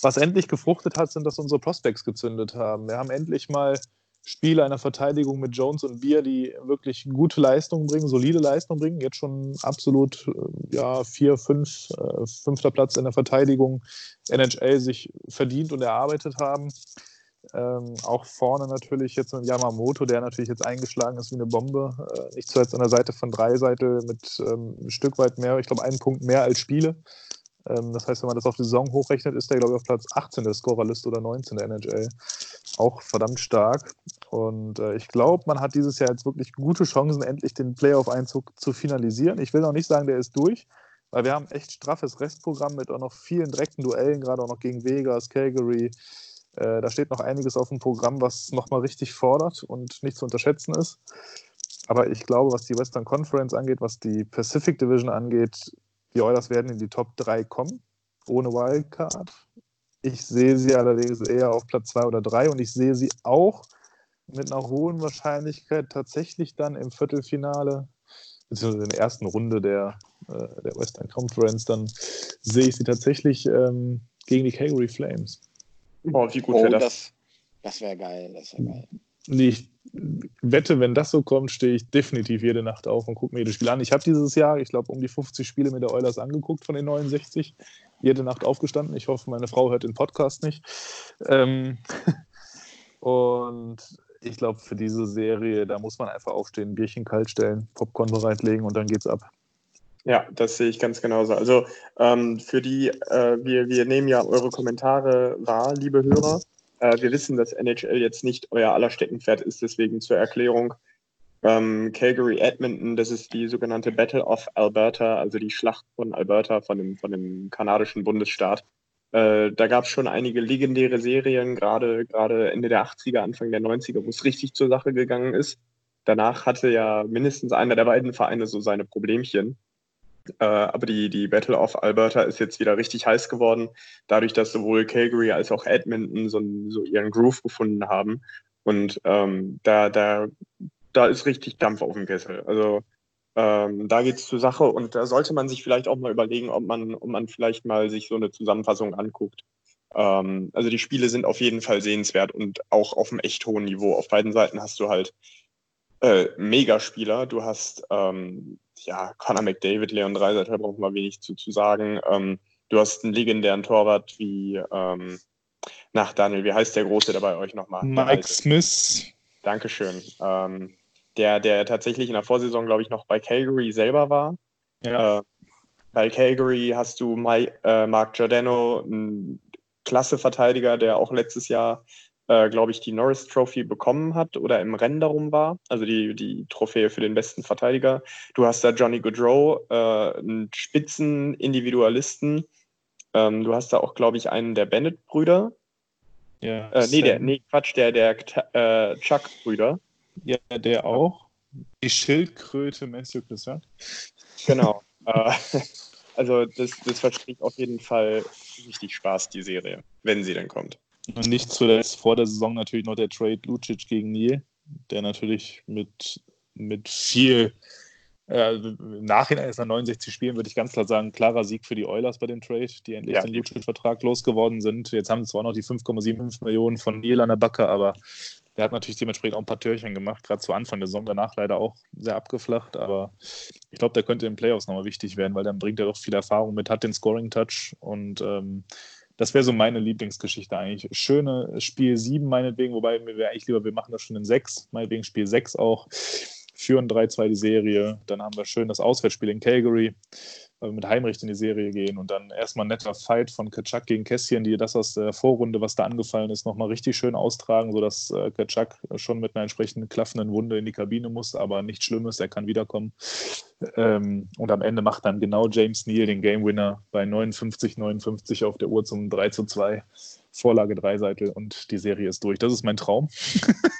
Was endlich gefruchtet hat, sind, dass unsere Prospects gezündet haben. Wir haben endlich mal Spiele einer Verteidigung mit Jones und Bier, die wirklich gute Leistungen bringen, solide Leistungen bringen. Jetzt schon absolut äh, ja, vier, fünf, äh, fünfter Platz in der Verteidigung NHL sich verdient und erarbeitet haben. Ähm, auch vorne natürlich jetzt mit Yamamoto, der natürlich jetzt eingeschlagen ist wie eine Bombe. Äh, nicht zuletzt an der Seite von drei Seite mit ähm, ein Stück weit mehr, ich glaube einen Punkt mehr als Spiele. Ähm, das heißt, wenn man das auf die Saison hochrechnet, ist der, glaube ich, auf Platz 18 der Scorerliste oder 19 der NHL. Auch verdammt stark. Und äh, ich glaube, man hat dieses Jahr jetzt wirklich gute Chancen, endlich den Playoff-Einzug zu finalisieren. Ich will noch nicht sagen, der ist durch, weil wir haben echt straffes Restprogramm mit auch noch vielen direkten Duellen, gerade auch noch gegen Vegas, Calgary, äh, da steht noch einiges auf dem Programm, was nochmal richtig fordert und nicht zu unterschätzen ist. Aber ich glaube, was die Western Conference angeht, was die Pacific Division angeht, die Oilers werden in die Top 3 kommen, ohne Wildcard. Ich sehe sie allerdings eher auf Platz 2 oder 3 und ich sehe sie auch mit einer hohen Wahrscheinlichkeit tatsächlich dann im Viertelfinale, beziehungsweise in der ersten Runde der, äh, der Western Conference, dann sehe ich sie tatsächlich ähm, gegen die Calgary Flames. Oh, wie gut wäre oh, das? Das, das wäre geil, das wäre geil. ich wette, wenn das so kommt, stehe ich definitiv jede Nacht auf und gucke mir jedes Spiel an. Ich habe dieses Jahr, ich glaube, um die 50 Spiele mit der Oilers angeguckt von den 69. Jede Nacht aufgestanden. Ich hoffe, meine Frau hört den Podcast nicht. Ähm und ich glaube, für diese Serie, da muss man einfach aufstehen, ein Bierchen kalt stellen, Popcorn bereitlegen und dann geht's ab. Ja, das sehe ich ganz genauso. Also ähm, für die, äh, wir, wir nehmen ja eure Kommentare wahr, liebe Hörer. Äh, wir wissen, dass NHL jetzt nicht euer aller Steckenpferd ist, deswegen zur Erklärung. Ähm, Calgary Edmonton, das ist die sogenannte Battle of Alberta, also die Schlacht von Alberta, von dem, von dem kanadischen Bundesstaat. Äh, da gab es schon einige legendäre Serien, gerade gerade Ende der 80er, Anfang der 90er, wo es richtig zur Sache gegangen ist. Danach hatte ja mindestens einer der beiden Vereine so seine Problemchen. Äh, aber die, die Battle of Alberta ist jetzt wieder richtig heiß geworden, dadurch, dass sowohl Calgary als auch Edmonton so, so ihren Groove gefunden haben. Und ähm, da, da, da ist richtig Dampf auf dem Kessel. Also ähm, da geht es zur Sache und da sollte man sich vielleicht auch mal überlegen, ob man, ob man vielleicht mal sich so eine Zusammenfassung anguckt. Ähm, also die Spiele sind auf jeden Fall sehenswert und auch auf einem echt hohen Niveau. Auf beiden Seiten hast du halt äh, Megaspieler. Du hast ähm, ja, Conor McDavid, Leon Dreiseiter brauchen wir wenig zu, zu sagen. Ähm, du hast einen legendären Torwart wie, ähm, nach Daniel, wie heißt der Große dabei euch nochmal? Mike Smith. Dankeschön. Ähm, der, der tatsächlich in der Vorsaison, glaube ich, noch bei Calgary selber war. Ja. Äh, bei Calgary hast du Mike, äh, Mark Giordano, ein klasse Verteidiger, der auch letztes Jahr äh, glaube ich, die Norris Trophy bekommen hat oder im Rennen darum war, also die, die Trophäe für den besten Verteidiger. Du hast da Johnny Goodrow, äh, einen Spitzen-Individualisten. Ähm, du hast da auch, glaube ich, einen der Bennett-Brüder. Ja, äh, nee, der, nee, Quatsch, der, der äh, Chuck-Brüder. Ja, der auch. Die Schildkröte Matthew Christian. Genau. Äh, also das, das verspricht auf jeden Fall richtig Spaß, die Serie, wenn sie denn kommt. Und nicht zuletzt vor der Saison natürlich noch der Trade Lucic gegen Neil, der natürlich mit, mit viel äh, im Nachhinein ist nach 69 Spielen, würde ich ganz klar sagen, klarer Sieg für die Oilers bei dem Trade, die endlich ja. den Lucic-Vertrag losgeworden sind. Jetzt haben sie zwar noch die 5,75 Millionen von Neil an der Backe, aber der hat natürlich dementsprechend auch ein paar Türchen gemacht, gerade zu Anfang der Saison, danach leider auch sehr abgeflacht, aber ich glaube, der könnte in den Playoffs nochmal wichtig werden, weil dann bringt er doch viel Erfahrung mit, hat den Scoring-Touch und ähm, das wäre so meine Lieblingsgeschichte eigentlich. Schöne Spiel 7 meinetwegen, wobei mir wäre eigentlich lieber, wir machen das schon in 6, meinetwegen Spiel 6 auch. Führen 3-2 die Serie. Dann haben wir schön das Auswärtsspiel in Calgary mit Heimrecht in die Serie gehen und dann erstmal ein netter Fight von Kaczak gegen Kässchen, die das aus der Vorrunde, was da angefallen ist, nochmal richtig schön austragen, sodass äh, Kaczak schon mit einer entsprechenden klaffenden Wunde in die Kabine muss, aber nichts Schlimmes, er kann wiederkommen. Ähm, und am Ende macht dann genau James Neal den Game Winner bei 59, 59 auf der Uhr zum 3 zu 2. Vorlage Dreiseitel und die Serie ist durch. Das ist mein Traum.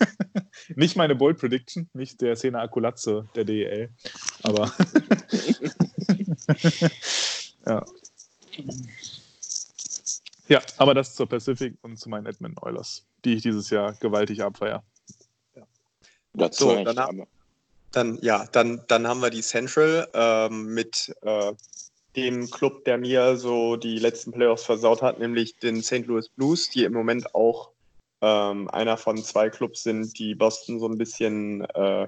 nicht meine Bold Prediction, nicht der Szene Akulatze der DEL, aber ja. Ja, aber das zur Pacific und zu meinen Edmund Oilers, die ich dieses Jahr gewaltig abfeier. Ja. Dazu so, dann, haben, dann, ja, dann, dann haben wir die Central ähm, mit äh, dem Club, der mir so die letzten Playoffs versaut hat, nämlich den St. Louis Blues, die im Moment auch ähm, einer von zwei Clubs sind, die Boston so ein bisschen äh,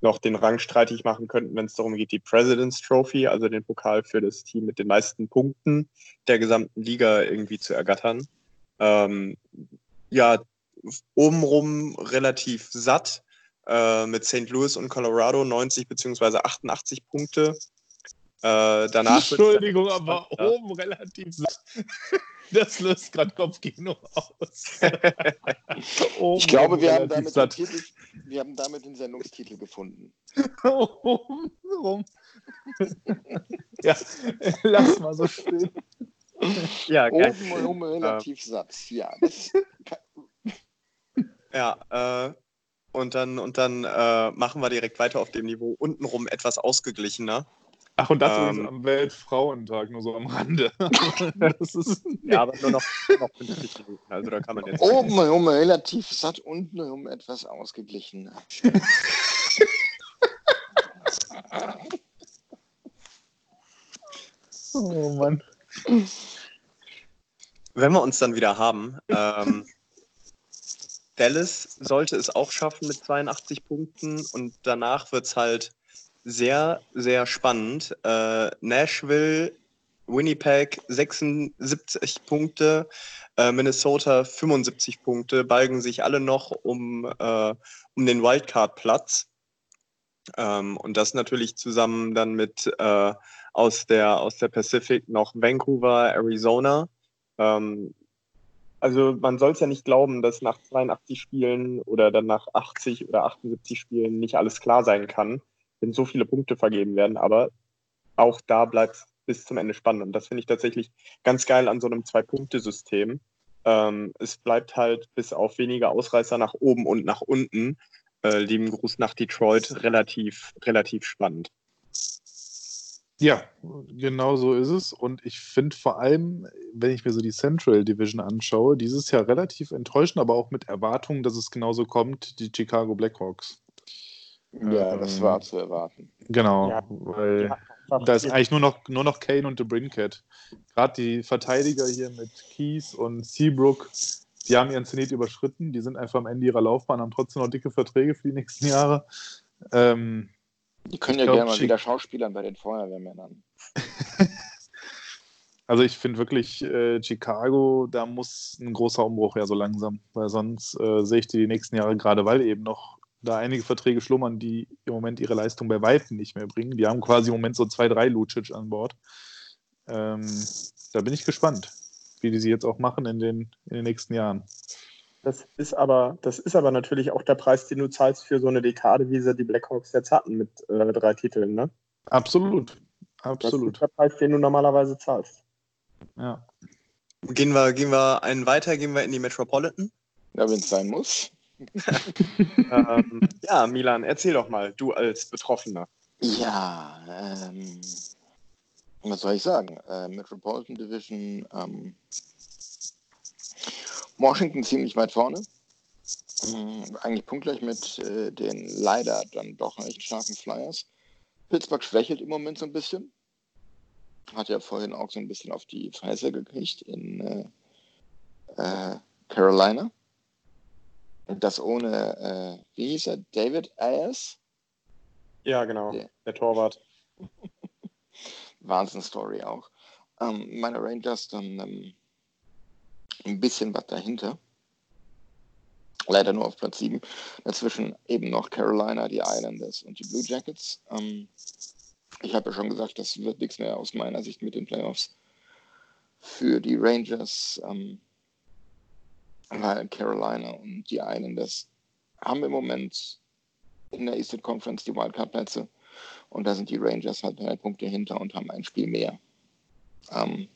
noch den Rang streitig machen könnten, wenn es darum geht, die President's Trophy, also den Pokal für das Team mit den meisten Punkten der gesamten Liga irgendwie zu ergattern. Ähm, ja, obenrum relativ satt äh, mit St. Louis und Colorado 90 bzw. 88 Punkte. Äh, danach Entschuldigung, aber ja. oben relativ satt. Das löst gerade Kopfkino aus. ich glaube, wir haben, damit den Titel, wir haben damit den Sendungstitel gefunden. Oben rum. ja, lass mal so stehen. Ja, geil. Oben rum relativ äh, satt. Ja, ja äh, und dann, und dann äh, machen wir direkt weiter auf dem Niveau untenrum etwas ausgeglichener. Ach, und das ähm, ist am Weltfrauentag, nur so am Rande. ist, ja, aber nur noch, noch 50 Minuten. Also da kann man jetzt. Oben herum relativ satt, unten herum etwas ausgeglichen. oh Mann. Wenn wir uns dann wieder haben, ähm, Dallas sollte es auch schaffen mit 82 Punkten und danach wird es halt sehr, sehr spannend. Äh, Nashville, Winnipeg 76 Punkte, äh, Minnesota 75 Punkte, balgen sich alle noch um, äh, um den Wildcard-Platz. Ähm, und das natürlich zusammen dann mit äh, aus, der, aus der Pacific noch Vancouver, Arizona. Ähm, also man soll es ja nicht glauben, dass nach 82 Spielen oder dann nach 80 oder 78 Spielen nicht alles klar sein kann, wenn so viele Punkte vergeben werden. Aber auch da bleibt es bis zum Ende spannend. Und das finde ich tatsächlich ganz geil an so einem Zwei-Punkte-System. Ähm, es bleibt halt bis auf wenige Ausreißer nach oben und nach unten, äh, lieben Gruß nach Detroit, relativ, relativ spannend. Ja, genau so ist es. Und ich finde vor allem, wenn ich mir so die Central Division anschaue, dieses Jahr relativ enttäuschend, aber auch mit Erwartungen, dass es genauso kommt, die Chicago Blackhawks. Ja, das Ähm, war zu erwarten. Genau, Ja, weil Einfach da ist eigentlich nur noch, nur noch Kane und The Brincat. Gerade die Verteidiger hier mit Keys und Seabrook, die haben ihren Zenit überschritten. Die sind einfach am Ende ihrer Laufbahn, haben trotzdem noch dicke Verträge für die nächsten Jahre. Ähm, Die können ja glaub, gerne mal wieder Schauspielern bei den Feuerwehrmännern. also ich finde wirklich, äh, Chicago, da muss ein großer Umbruch ja so langsam, weil sonst äh, sehe ich die, die nächsten Jahre gerade, weil eben noch da einige Verträge schlummern, die im Moment ihre Leistung bei Weitem nicht mehr bringen. Die haben quasi im Moment so zwei, drei Lucic an Bord. Ähm, da bin ich gespannt, wie die sie jetzt auch machen in den, in den nächsten Jahren. Das ist aber, das ist aber natürlich auch der Preis, den du zahlst für so eine Dekade, wie sie die Blackhawks jetzt hatten mit äh, drei Titeln, ne? Absolut. Das Absolut. ist der Preis, den du normalerweise zahlst. Ja. Gehen wir, gehen wir einen weiter, gehen wir in die Metropolitan. Ja, wenn es sein muss. ähm, ja, Milan, erzähl doch mal, du als Betroffener. Ja, ähm, was soll ich sagen? Äh, Metropolitan Division, ähm, Washington ziemlich weit vorne. Ähm, eigentlich punktgleich mit äh, den leider dann doch echt starken Flyers. Pittsburgh schwächelt im Moment so ein bisschen. Hat ja vorhin auch so ein bisschen auf die Fresse gekriegt in äh, äh, Carolina. Das ohne, äh, wie hieß er, David Ayers? Ja, genau, Ja. der Torwart. Wahnsinnsstory auch. Ähm, meine Rangers dann ähm, ein bisschen was dahinter. Leider nur auf Platz 7. Dazwischen eben noch Carolina, die Islanders und die Blue Jackets. Ähm, ich habe ja schon gesagt, das wird nichts mehr aus meiner Sicht mit den Playoffs. Für die Rangers, ähm, Carolina und die Islanders haben im Moment in der Eastern Conference die Wildcard-Plätze. Und da sind die Rangers halt drei Punkte hinter und haben ein Spiel mehr. Ähm,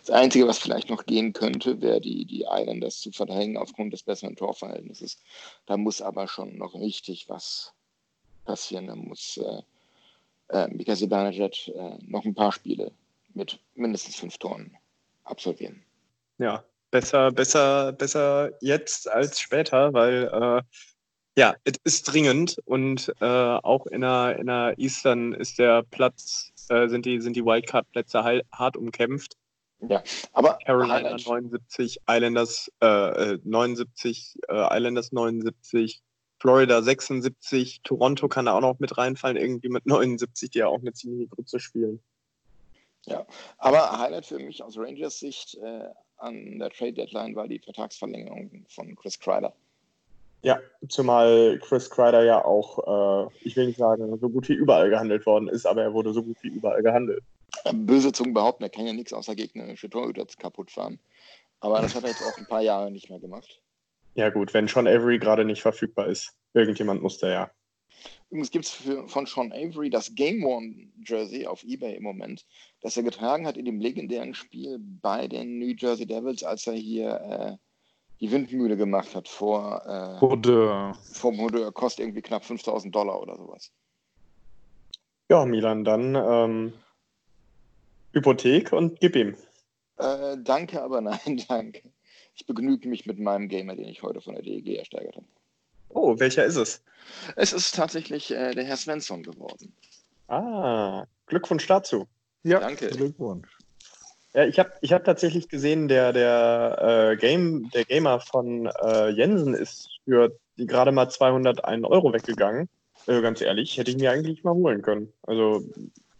das Einzige, was vielleicht noch gehen könnte, wäre die, die Islanders zu verdrängen aufgrund des besseren Torverhältnisses. Da muss aber schon noch richtig was passieren. Da muss äh, äh, Mika Zibanejad äh, noch ein paar Spiele mit mindestens fünf Toren absolvieren. Ja, besser, besser, besser jetzt als später, weil äh, ja, es ist dringend und äh, auch in der, in der Eastern ist der Platz, äh, sind die, sind die Wildcard-Plätze hart umkämpft. Aber Carolina Highlight, 79, Islanders äh, äh, 79, äh, Islanders 79, Florida 76, Toronto kann da auch noch mit reinfallen, irgendwie mit 79, die ja auch eine ziemliche Grütze spielen. aber Highlight für mich aus Rangers Sicht äh, an der Trade Deadline war die Vertragsverlängerung von Chris Kreider. Ja, zumal Chris Kreider ja auch, äh, ich will nicht sagen, so gut wie überall gehandelt worden ist, aber er wurde so gut wie überall gehandelt. Böse Zungen behaupten, er kann ja nichts außer gegnerische Torhüter kaputt fahren. Aber das hat er jetzt auch ein paar Jahre nicht mehr gemacht. Ja gut, wenn Sean Avery gerade nicht verfügbar ist. Irgendjemand muss da ja. Übrigens gibt es von Sean Avery das Game Worn Jersey auf Ebay im Moment, das er getragen hat in dem legendären Spiel bei den New Jersey Devils, als er hier äh, die Windmühle gemacht hat vor, äh, Oder vor Modeur. Kostet irgendwie knapp 5000 Dollar oder sowas. Ja, Milan, dann ähm, Hypothek und gib ihm. Äh, danke, aber nein, danke. Ich begnüge mich mit meinem Gamer, den ich heute von der DEG ersteigert habe. Oh, welcher ist es? Es ist tatsächlich äh, der Herr Svensson geworden. Ah, Glückwunsch dazu. ja, Danke. Glückwunsch. Ja, ich habe ich hab tatsächlich gesehen, der, der, äh, Game, der Gamer von äh, Jensen ist für die gerade mal 201 Euro weggegangen. Äh, ganz ehrlich, hätte ich mir eigentlich mal holen können. Also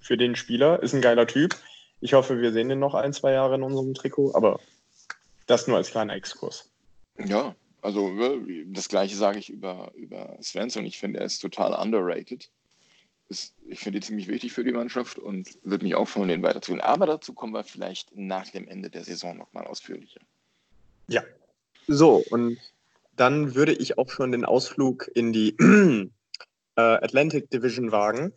für den Spieler ist ein geiler Typ. Ich hoffe, wir sehen den noch ein, zwei Jahre in unserem Trikot, aber das nur als kleiner Exkurs. Ja, also äh, das gleiche sage ich über, über Svensson. Ich finde, er ist total underrated ist, ich finde, die ziemlich wichtig für die Mannschaft und würde mich auch freuen, den weiterzuholen. Aber dazu kommen wir vielleicht nach dem Ende der Saison nochmal ausführlicher. Ja. So, und dann würde ich auch schon den Ausflug in die äh, Atlantic Division wagen.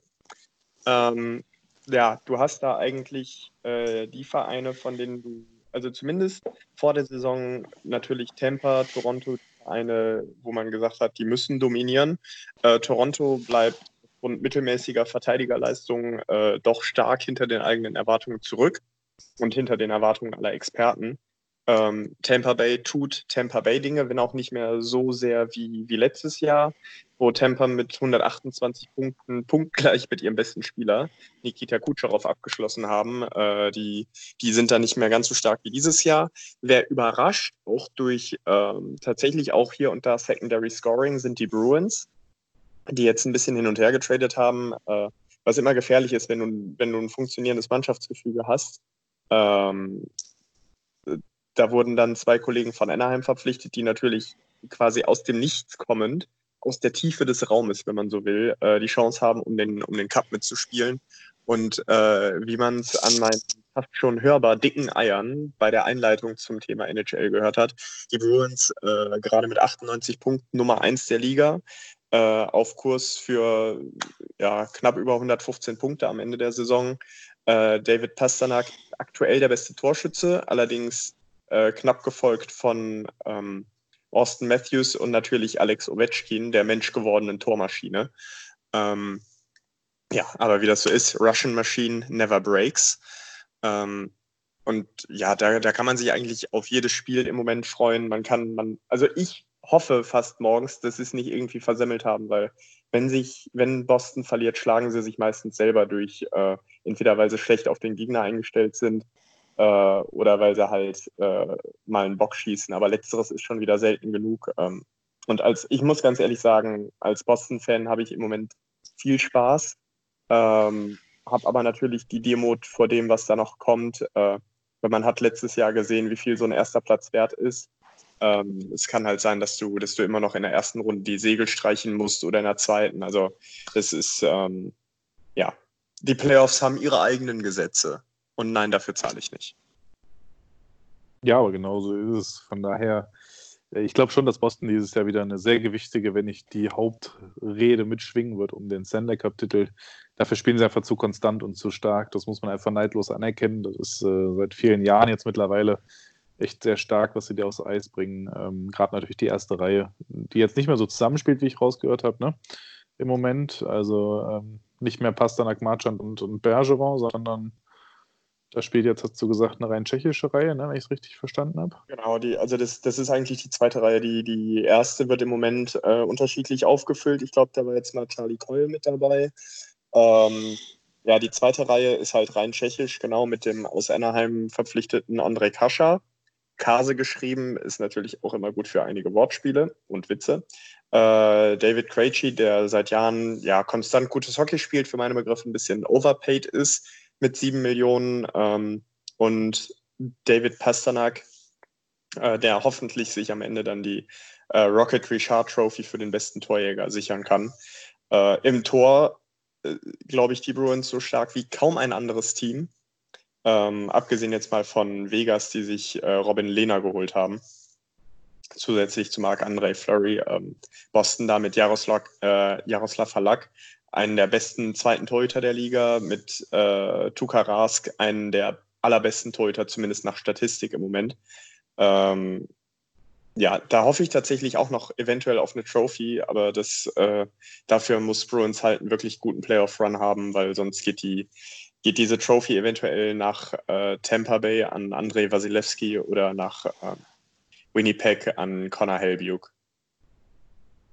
Ähm, ja, du hast da eigentlich äh, die Vereine, von denen du, also zumindest vor der Saison natürlich Tampa, Toronto, eine, wo man gesagt hat, die müssen dominieren. Äh, Toronto bleibt aufgrund mittelmäßiger Verteidigerleistungen äh, doch stark hinter den eigenen Erwartungen zurück und hinter den Erwartungen aller Experten. Ähm, Tampa Bay tut Tampa Bay Dinge, wenn auch nicht mehr so sehr wie, wie letztes Jahr, wo Tampa mit 128 Punkten punktgleich mit ihrem besten Spieler Nikita Kucherov abgeschlossen haben. Äh, die, die sind da nicht mehr ganz so stark wie dieses Jahr. Wer überrascht, auch durch ähm, tatsächlich auch hier und da Secondary Scoring, sind die Bruins die jetzt ein bisschen hin und her getradet haben, äh, was immer gefährlich ist, wenn du, wenn du ein funktionierendes Mannschaftsgefüge hast. Ähm, da wurden dann zwei Kollegen von Anaheim verpflichtet, die natürlich quasi aus dem Nichts kommend, aus der Tiefe des Raumes, wenn man so will, äh, die Chance haben, um den, um den Cup mitzuspielen. Und äh, wie man es an meinen fast schon hörbar dicken Eiern bei der Einleitung zum Thema NHL gehört hat, die Bruins äh, gerade mit 98 Punkten Nummer 1 der Liga, äh, auf Kurs für ja, knapp über 115 Punkte am Ende der Saison. Äh, David Pasternak aktuell der beste Torschütze, allerdings äh, knapp gefolgt von ähm, Austin Matthews und natürlich Alex Ovechkin, der menschgewordenen Tormaschine. Ähm, ja, aber wie das so ist, Russian Machine never breaks. Ähm, und ja, da, da kann man sich eigentlich auf jedes Spiel im Moment freuen. Man kann, man, also ich hoffe fast morgens, dass sie es nicht irgendwie versemmelt haben, weil wenn sich, wenn Boston verliert, schlagen sie sich meistens selber durch, äh, entweder weil sie schlecht auf den Gegner eingestellt sind äh, oder weil sie halt äh, mal einen Bock schießen. Aber letzteres ist schon wieder selten genug. Ähm, und als, ich muss ganz ehrlich sagen, als Boston-Fan habe ich im Moment viel Spaß, ähm, habe aber natürlich die Demut vor dem, was da noch kommt. Äh, weil man hat letztes Jahr gesehen, wie viel so ein erster Platz wert ist. Ähm, es kann halt sein, dass du, dass du immer noch in der ersten Runde die Segel streichen musst oder in der zweiten. Also das ist, ähm, ja, die Playoffs haben ihre eigenen Gesetze. Und nein, dafür zahle ich nicht. Ja, aber genau so ist es. Von daher, äh, ich glaube schon, dass Boston dieses Jahr wieder eine sehr gewichtige, wenn nicht die Hauptrede mitschwingen wird um den Stanley Cup-Titel. Dafür spielen sie einfach zu konstant und zu stark. Das muss man einfach neidlos anerkennen. Das ist äh, seit vielen Jahren jetzt mittlerweile echt sehr stark, was sie dir aufs Eis bringen. Ähm, Gerade natürlich die erste Reihe, die jetzt nicht mehr so zusammenspielt, wie ich rausgehört habe, ne? Im Moment. Also ähm, nicht mehr Pasternak, Marchand und, und Bergeron, sondern da spielt jetzt, hast du gesagt, eine rein tschechische Reihe, ne, wenn ich es richtig verstanden habe. Genau, die, also das, das ist eigentlich die zweite Reihe. Die, die erste wird im Moment äh, unterschiedlich aufgefüllt. Ich glaube, da war jetzt mal Charlie Coyle mit dabei. Ähm, ja, die zweite Reihe ist halt rein tschechisch, genau, mit dem aus Anaheim verpflichteten Andrei Kascha. Kase geschrieben, ist natürlich auch immer gut für einige Wortspiele und Witze. Äh, David Krejci, der seit Jahren ja konstant gutes Hockey spielt, für meine Begriffe ein bisschen overpaid ist mit sieben Millionen. Ähm, und David Pasternak, äh, der hoffentlich sich am Ende dann die äh, Rocket Richard Trophy für den besten Torjäger sichern kann. Äh, Im Tor, äh, glaube ich, die Bruins so stark wie kaum ein anderes Team. Ähm, abgesehen jetzt mal von Vegas, die sich äh, Robin Lehner geholt haben. Zusätzlich zu Marc-André Fleury. Ähm, Boston da mit Jaroslav, äh, Jaroslav Halak, einen der besten zweiten Torhüter der Liga, mit äh, Tuka Rask, einen der allerbesten Torhüter, zumindest nach Statistik im Moment. Ähm, ja, da hoffe ich tatsächlich auch noch eventuell auf eine Trophy, aber das, äh, dafür muss Bruins halt einen wirklich guten Playoff-Run haben, weil sonst geht die, geht diese Trophy eventuell nach äh, Tampa Bay an Andrei Wasilewski oder nach äh, Winnipeg an Connor Helbiuk.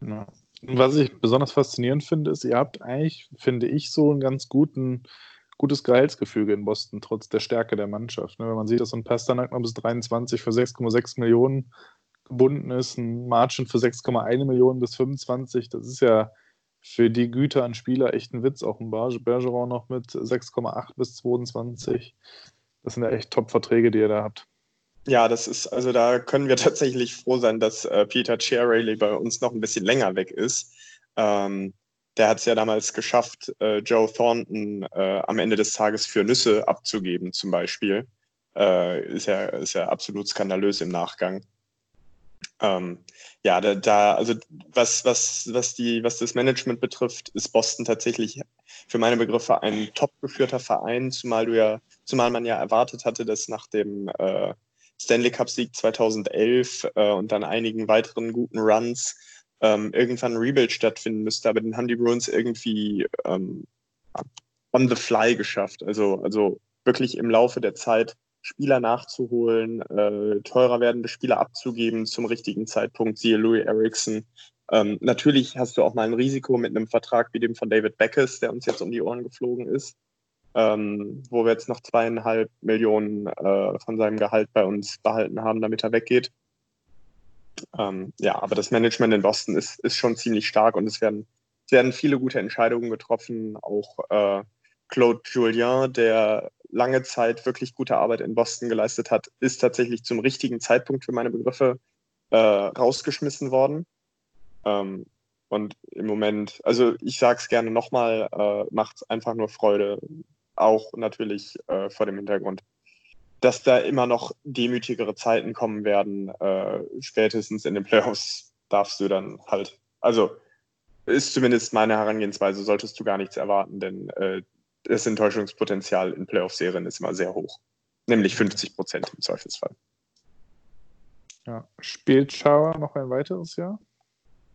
Ja. Was ich besonders faszinierend finde, ist, ihr habt eigentlich, finde ich, so einen ganz guten gutes Gehaltsgefüge in Boston, trotz der Stärke der Mannschaft. Ne? Wenn man sieht, dass so ein Pasternak noch bis 23 für 6,6 Millionen gebunden ist, ein Margin für 6,1 Millionen bis 25, das ist ja für die Güter an Spieler echt ein Witz. Auch ein Bergeron noch mit 6,8 bis 22. Das sind ja echt Top-Verträge, die ihr da habt. Ja, das ist, also da können wir tatsächlich froh sein, dass äh, Peter Chiarelli bei uns noch ein bisschen länger weg ist. Ähm, der hat es ja damals geschafft, äh, Joe Thornton äh, am Ende des Tages für Nüsse abzugeben, zum Beispiel. Äh, ist, ja, ist ja absolut skandalös im Nachgang. Ähm, ja, da, da, also was, was, was, die, was das Management betrifft, ist Boston tatsächlich für meine Begriffe ein top geführter Verein, zumal du ja, zumal man ja erwartet hatte, dass nach dem äh, Stanley Cup-Sieg 2011 äh, und dann einigen weiteren guten Runs ähm, irgendwann ein Rebuild stattfinden müsste, aber den haben die Bruins irgendwie ähm, on the fly geschafft. Also, also wirklich im Laufe der Zeit Spieler nachzuholen, äh, teurer werdende Spieler abzugeben zum richtigen Zeitpunkt, siehe Louis Erickson. Ähm, natürlich hast du auch mal ein Risiko mit einem Vertrag wie dem von David Beckes, der uns jetzt um die Ohren geflogen ist, ähm, wo wir jetzt noch zweieinhalb Millionen äh, von seinem Gehalt bei uns behalten haben, damit er weggeht. Ähm, ja, aber das Management in Boston ist, ist schon ziemlich stark und es werden, es werden viele gute Entscheidungen getroffen. Auch äh, Claude Julien, der lange Zeit wirklich gute Arbeit in Boston geleistet hat, ist tatsächlich zum richtigen Zeitpunkt für meine Begriffe äh, rausgeschmissen worden. Ähm, und im Moment, also ich sage es gerne nochmal, äh, macht es einfach nur Freude, auch natürlich äh, vor dem Hintergrund, dass da immer noch demütigere Zeiten kommen werden. Äh, spätestens in den Playoffs darfst du dann halt, also ist zumindest meine Herangehensweise, solltest du gar nichts erwarten, denn äh, das Enttäuschungspotenzial in Playoff-Serien ist immer sehr hoch. Nämlich 50 Prozent im Zweifelsfall. Ja. Spielt Chara noch ein weiteres Jahr?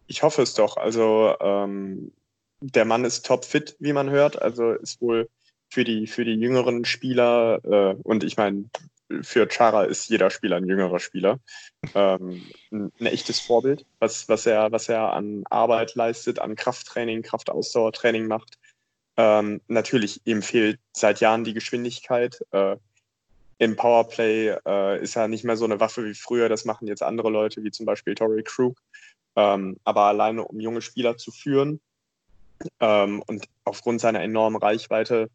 Ich hoffe es doch. Also ähm, der Mann ist topfit, wie man hört. Also ist wohl für die, für die jüngeren Spieler, äh, und ich meine, für Chara ist jeder Spieler ein jüngerer Spieler. Ähm, ein, ein, echtes Vorbild, was, was, er, was er an Arbeit leistet, an Krafttraining, Kraftausdauertraining macht. Ähm, natürlich, ihm fehlt seit Jahren die Geschwindigkeit. Äh, Im Powerplay äh, ist er nicht mehr so eine Waffe wie früher. Das machen jetzt andere Leute, wie zum Beispiel Tory Krug. Ähm, aber alleine, um junge Spieler zu führen ähm, und aufgrund seiner enormen Reichweite,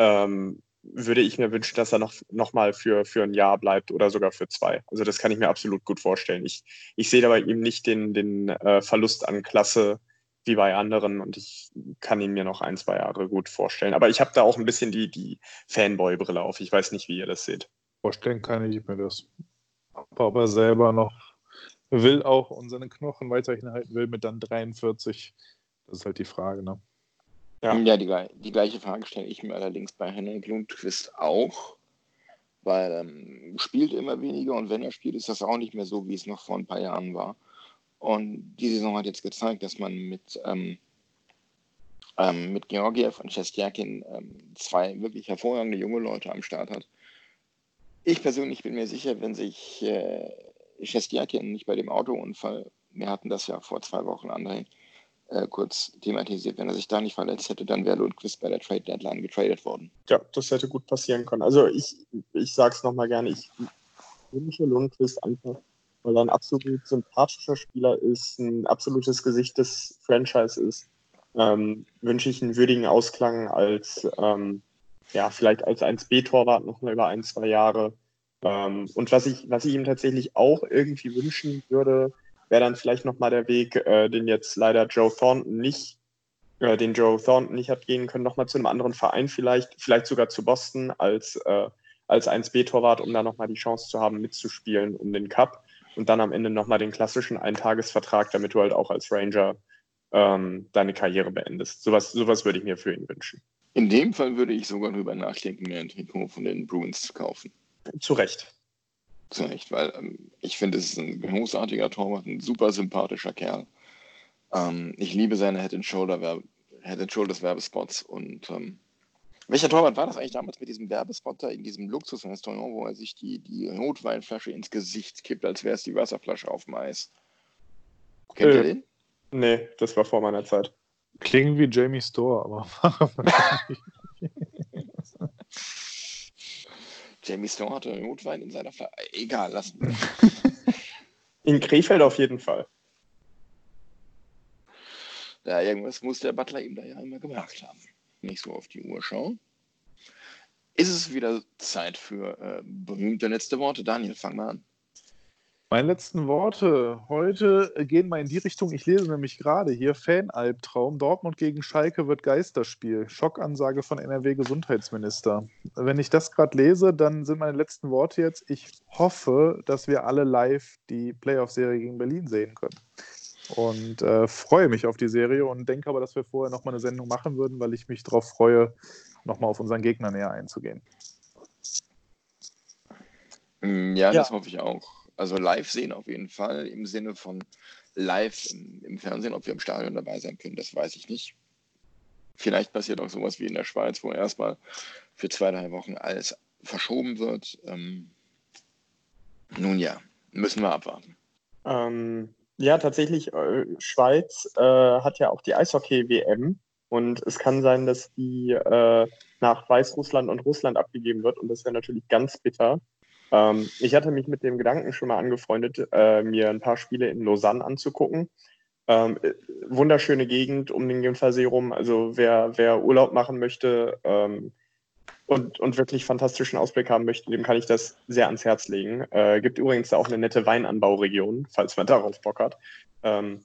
ähm, würde ich mir wünschen, dass er noch, noch mal für, für ein Jahr bleibt oder sogar für zwei. Also das kann ich mir absolut gut vorstellen. Ich, ich sehe da bei ihm nicht den, den äh, Verlust an Klasse, wie bei anderen und ich kann ihn mir noch ein, zwei Jahre gut vorstellen. Aber ich habe da auch ein bisschen die, die Fanboy-Brille auf. Ich weiß nicht, wie ihr das seht. Vorstellen kann ich mir das. Er selber noch will auch und seine Knochen weiterhin halten will mit dann 43. Das ist halt die Frage, ne? Ja, ja die, die gleiche Frage stelle ich mir allerdings bei Henrik Lundqvist auch, weil er ähm, spielt immer weniger und wenn er spielt, ist das auch nicht mehr so, wie es noch vor ein paar Jahren war. Und die Saison hat jetzt gezeigt, dass man mit, ähm, ähm, mit Georgiev und Shestyakin ähm, zwei wirklich hervorragende junge Leute am Start hat. Ich persönlich bin mir sicher, wenn sich äh, nicht bei dem Autounfall, wir hatten das ja vor zwei Wochen, André, äh, kurz thematisiert, wenn er sich da nicht verletzt hätte, dann wäre Lundqvist bei der Trade Deadline getradet worden. Ja, das hätte gut passieren können. Also ich, ich sage es nochmal gerne, ich wünsche Lundqvist einfach weil er ein absolut sympathischer Spieler ist, ein absolutes Gesicht des Franchise ist, ähm, wünsche ich einen würdigen Ausklang als, ähm, ja, vielleicht als 1B-Torwart noch mal über ein, zwei Jahre. Ähm, und was ich, was ich ihm tatsächlich auch irgendwie wünschen würde, wäre dann vielleicht noch mal der Weg, äh, den jetzt leider Joe Thornton nicht, äh, den Joe Thornton nicht hat gehen können, noch mal zu einem anderen Verein vielleicht, vielleicht sogar zu Boston als, äh, als 1B-Torwart, um da noch mal die Chance zu haben, mitzuspielen um den Cup und dann am Ende nochmal den klassischen Eintagesvertrag, damit du halt auch als Ranger ähm, deine Karriere beendest. Sowas, sowas würde ich mir für ihn wünschen. In dem Fall würde ich sogar darüber nachdenken, mir ein Trikot von den Bruins zu kaufen. Zu Recht. Zu Recht, weil ähm, ich finde, es ist ein großartiger Torwart, ein super sympathischer Kerl. Ähm, ich liebe seine Head and Shoulder Head and Shoulders Werbespots und ähm, welcher Torwart war das eigentlich damals mit diesem Werbespot da in diesem Luxusrestaurant, wo er sich die, die Rotweinflasche ins Gesicht kippt, als wäre es die Wasserflasche auf dem Eis? Kennt äh, ihr den? Nee, das war vor meiner Zeit. Klingt wie Jamie Store, aber. Jamie Snow hatte Notwein in seiner Flasche. Egal, lassen wir. In Krefeld auf jeden Fall. Ja, irgendwas muss der Butler ihm da ja immer gemacht haben. Nicht so auf die Uhr schauen. Ist es wieder Zeit für äh, berühmte letzte Worte? Daniel, fang mal an. Meine letzten Worte heute gehen mal in die Richtung, ich lese nämlich gerade hier, Fanalbtraum, Dortmund gegen Schalke wird Geisterspiel, Schockansage von NRW-Gesundheitsminister. Wenn ich das gerade lese, dann sind meine letzten Worte jetzt, ich hoffe, dass wir alle live die Playoff-Serie gegen Berlin sehen können. Und äh, freue mich auf die Serie und denke aber, dass wir vorher nochmal eine Sendung machen würden, weil ich mich darauf freue, nochmal auf unseren Gegner näher einzugehen. Mm, Ja, das hoffe ich auch. Also live sehen auf jeden Fall, im Sinne von live im, im Fernsehen, ob wir im Stadion dabei sein können, das weiß ich nicht. Vielleicht passiert auch sowas wie in der Schweiz, wo erstmal für zwei, drei Wochen alles verschoben wird. Ähm, nun ja, müssen wir abwarten. Ähm, ja, tatsächlich, äh, Schweiz äh, hat ja auch die Eishockey-WM und es kann sein, dass die äh, nach Weißrussland und Russland abgegeben wird und das wäre natürlich ganz bitter. Ähm, ich hatte mich mit dem Gedanken schon mal angefreundet, äh, mir ein paar Spiele in Lausanne anzugucken. Ähm, äh, wunderschöne Gegend um den Genfersee rum. Also wer, wer Urlaub machen möchte ähm, und, und wirklich fantastischen Ausblick haben möchte, dem kann ich das sehr ans Herz legen. Äh, gibt übrigens auch eine nette Weinanbauregion, falls man darauf Bock hat. Ähm,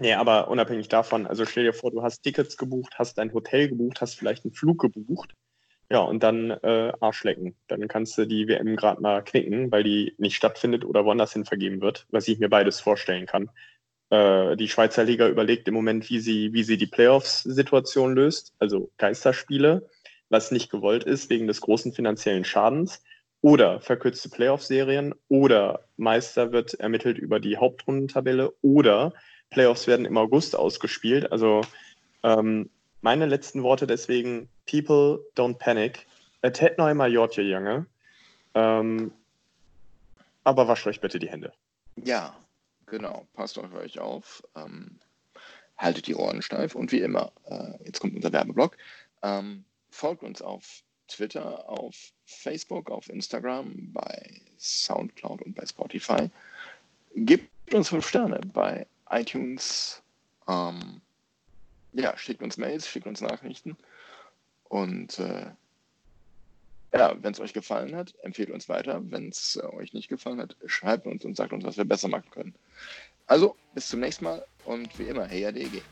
nee, aber unabhängig davon, also stell dir vor, du hast Tickets gebucht, hast ein Hotel gebucht, hast vielleicht einen Flug gebucht. Ja, und dann äh, Arschlecken. Dann kannst du die WM gerade mal knicken, weil die nicht stattfindet oder woanders hin vergeben wird, was ich mir beides vorstellen kann. Äh, die Schweizer Liga überlegt im Moment, wie sie, wie sie die Playoffs-Situation löst, also Geisterspiele, was nicht gewollt ist wegen des großen finanziellen Schadens. Oder verkürzte Playoff-Serien oder Meister wird ermittelt über die Hauptrundentabelle oder Playoffs werden im August ausgespielt. Also ähm, meine letzten Worte deswegen, people don't panic. Et hätt noch immer Jortje, Junge. Ähm, aber wascht euch bitte die Hände. Ja, genau. Passt auf euch auf. Ähm, haltet die Ohren steif und wie immer, äh, jetzt kommt unser Werbeblock. Ähm, folgt uns auf Twitter, auf Facebook, auf Instagram, bei Soundcloud und bei Spotify. Gebt uns fünf Sterne bei iTunes. Ähm, ja, schickt uns Mails, schickt uns Nachrichten. Und äh, ja, wenn es euch gefallen hat, empfehlt uns weiter. Wenn es äh, euch nicht gefallen hat, schreibt uns und sagt uns, was wir besser machen können. Also, bis zum nächsten Mal und wie immer, hey ADG.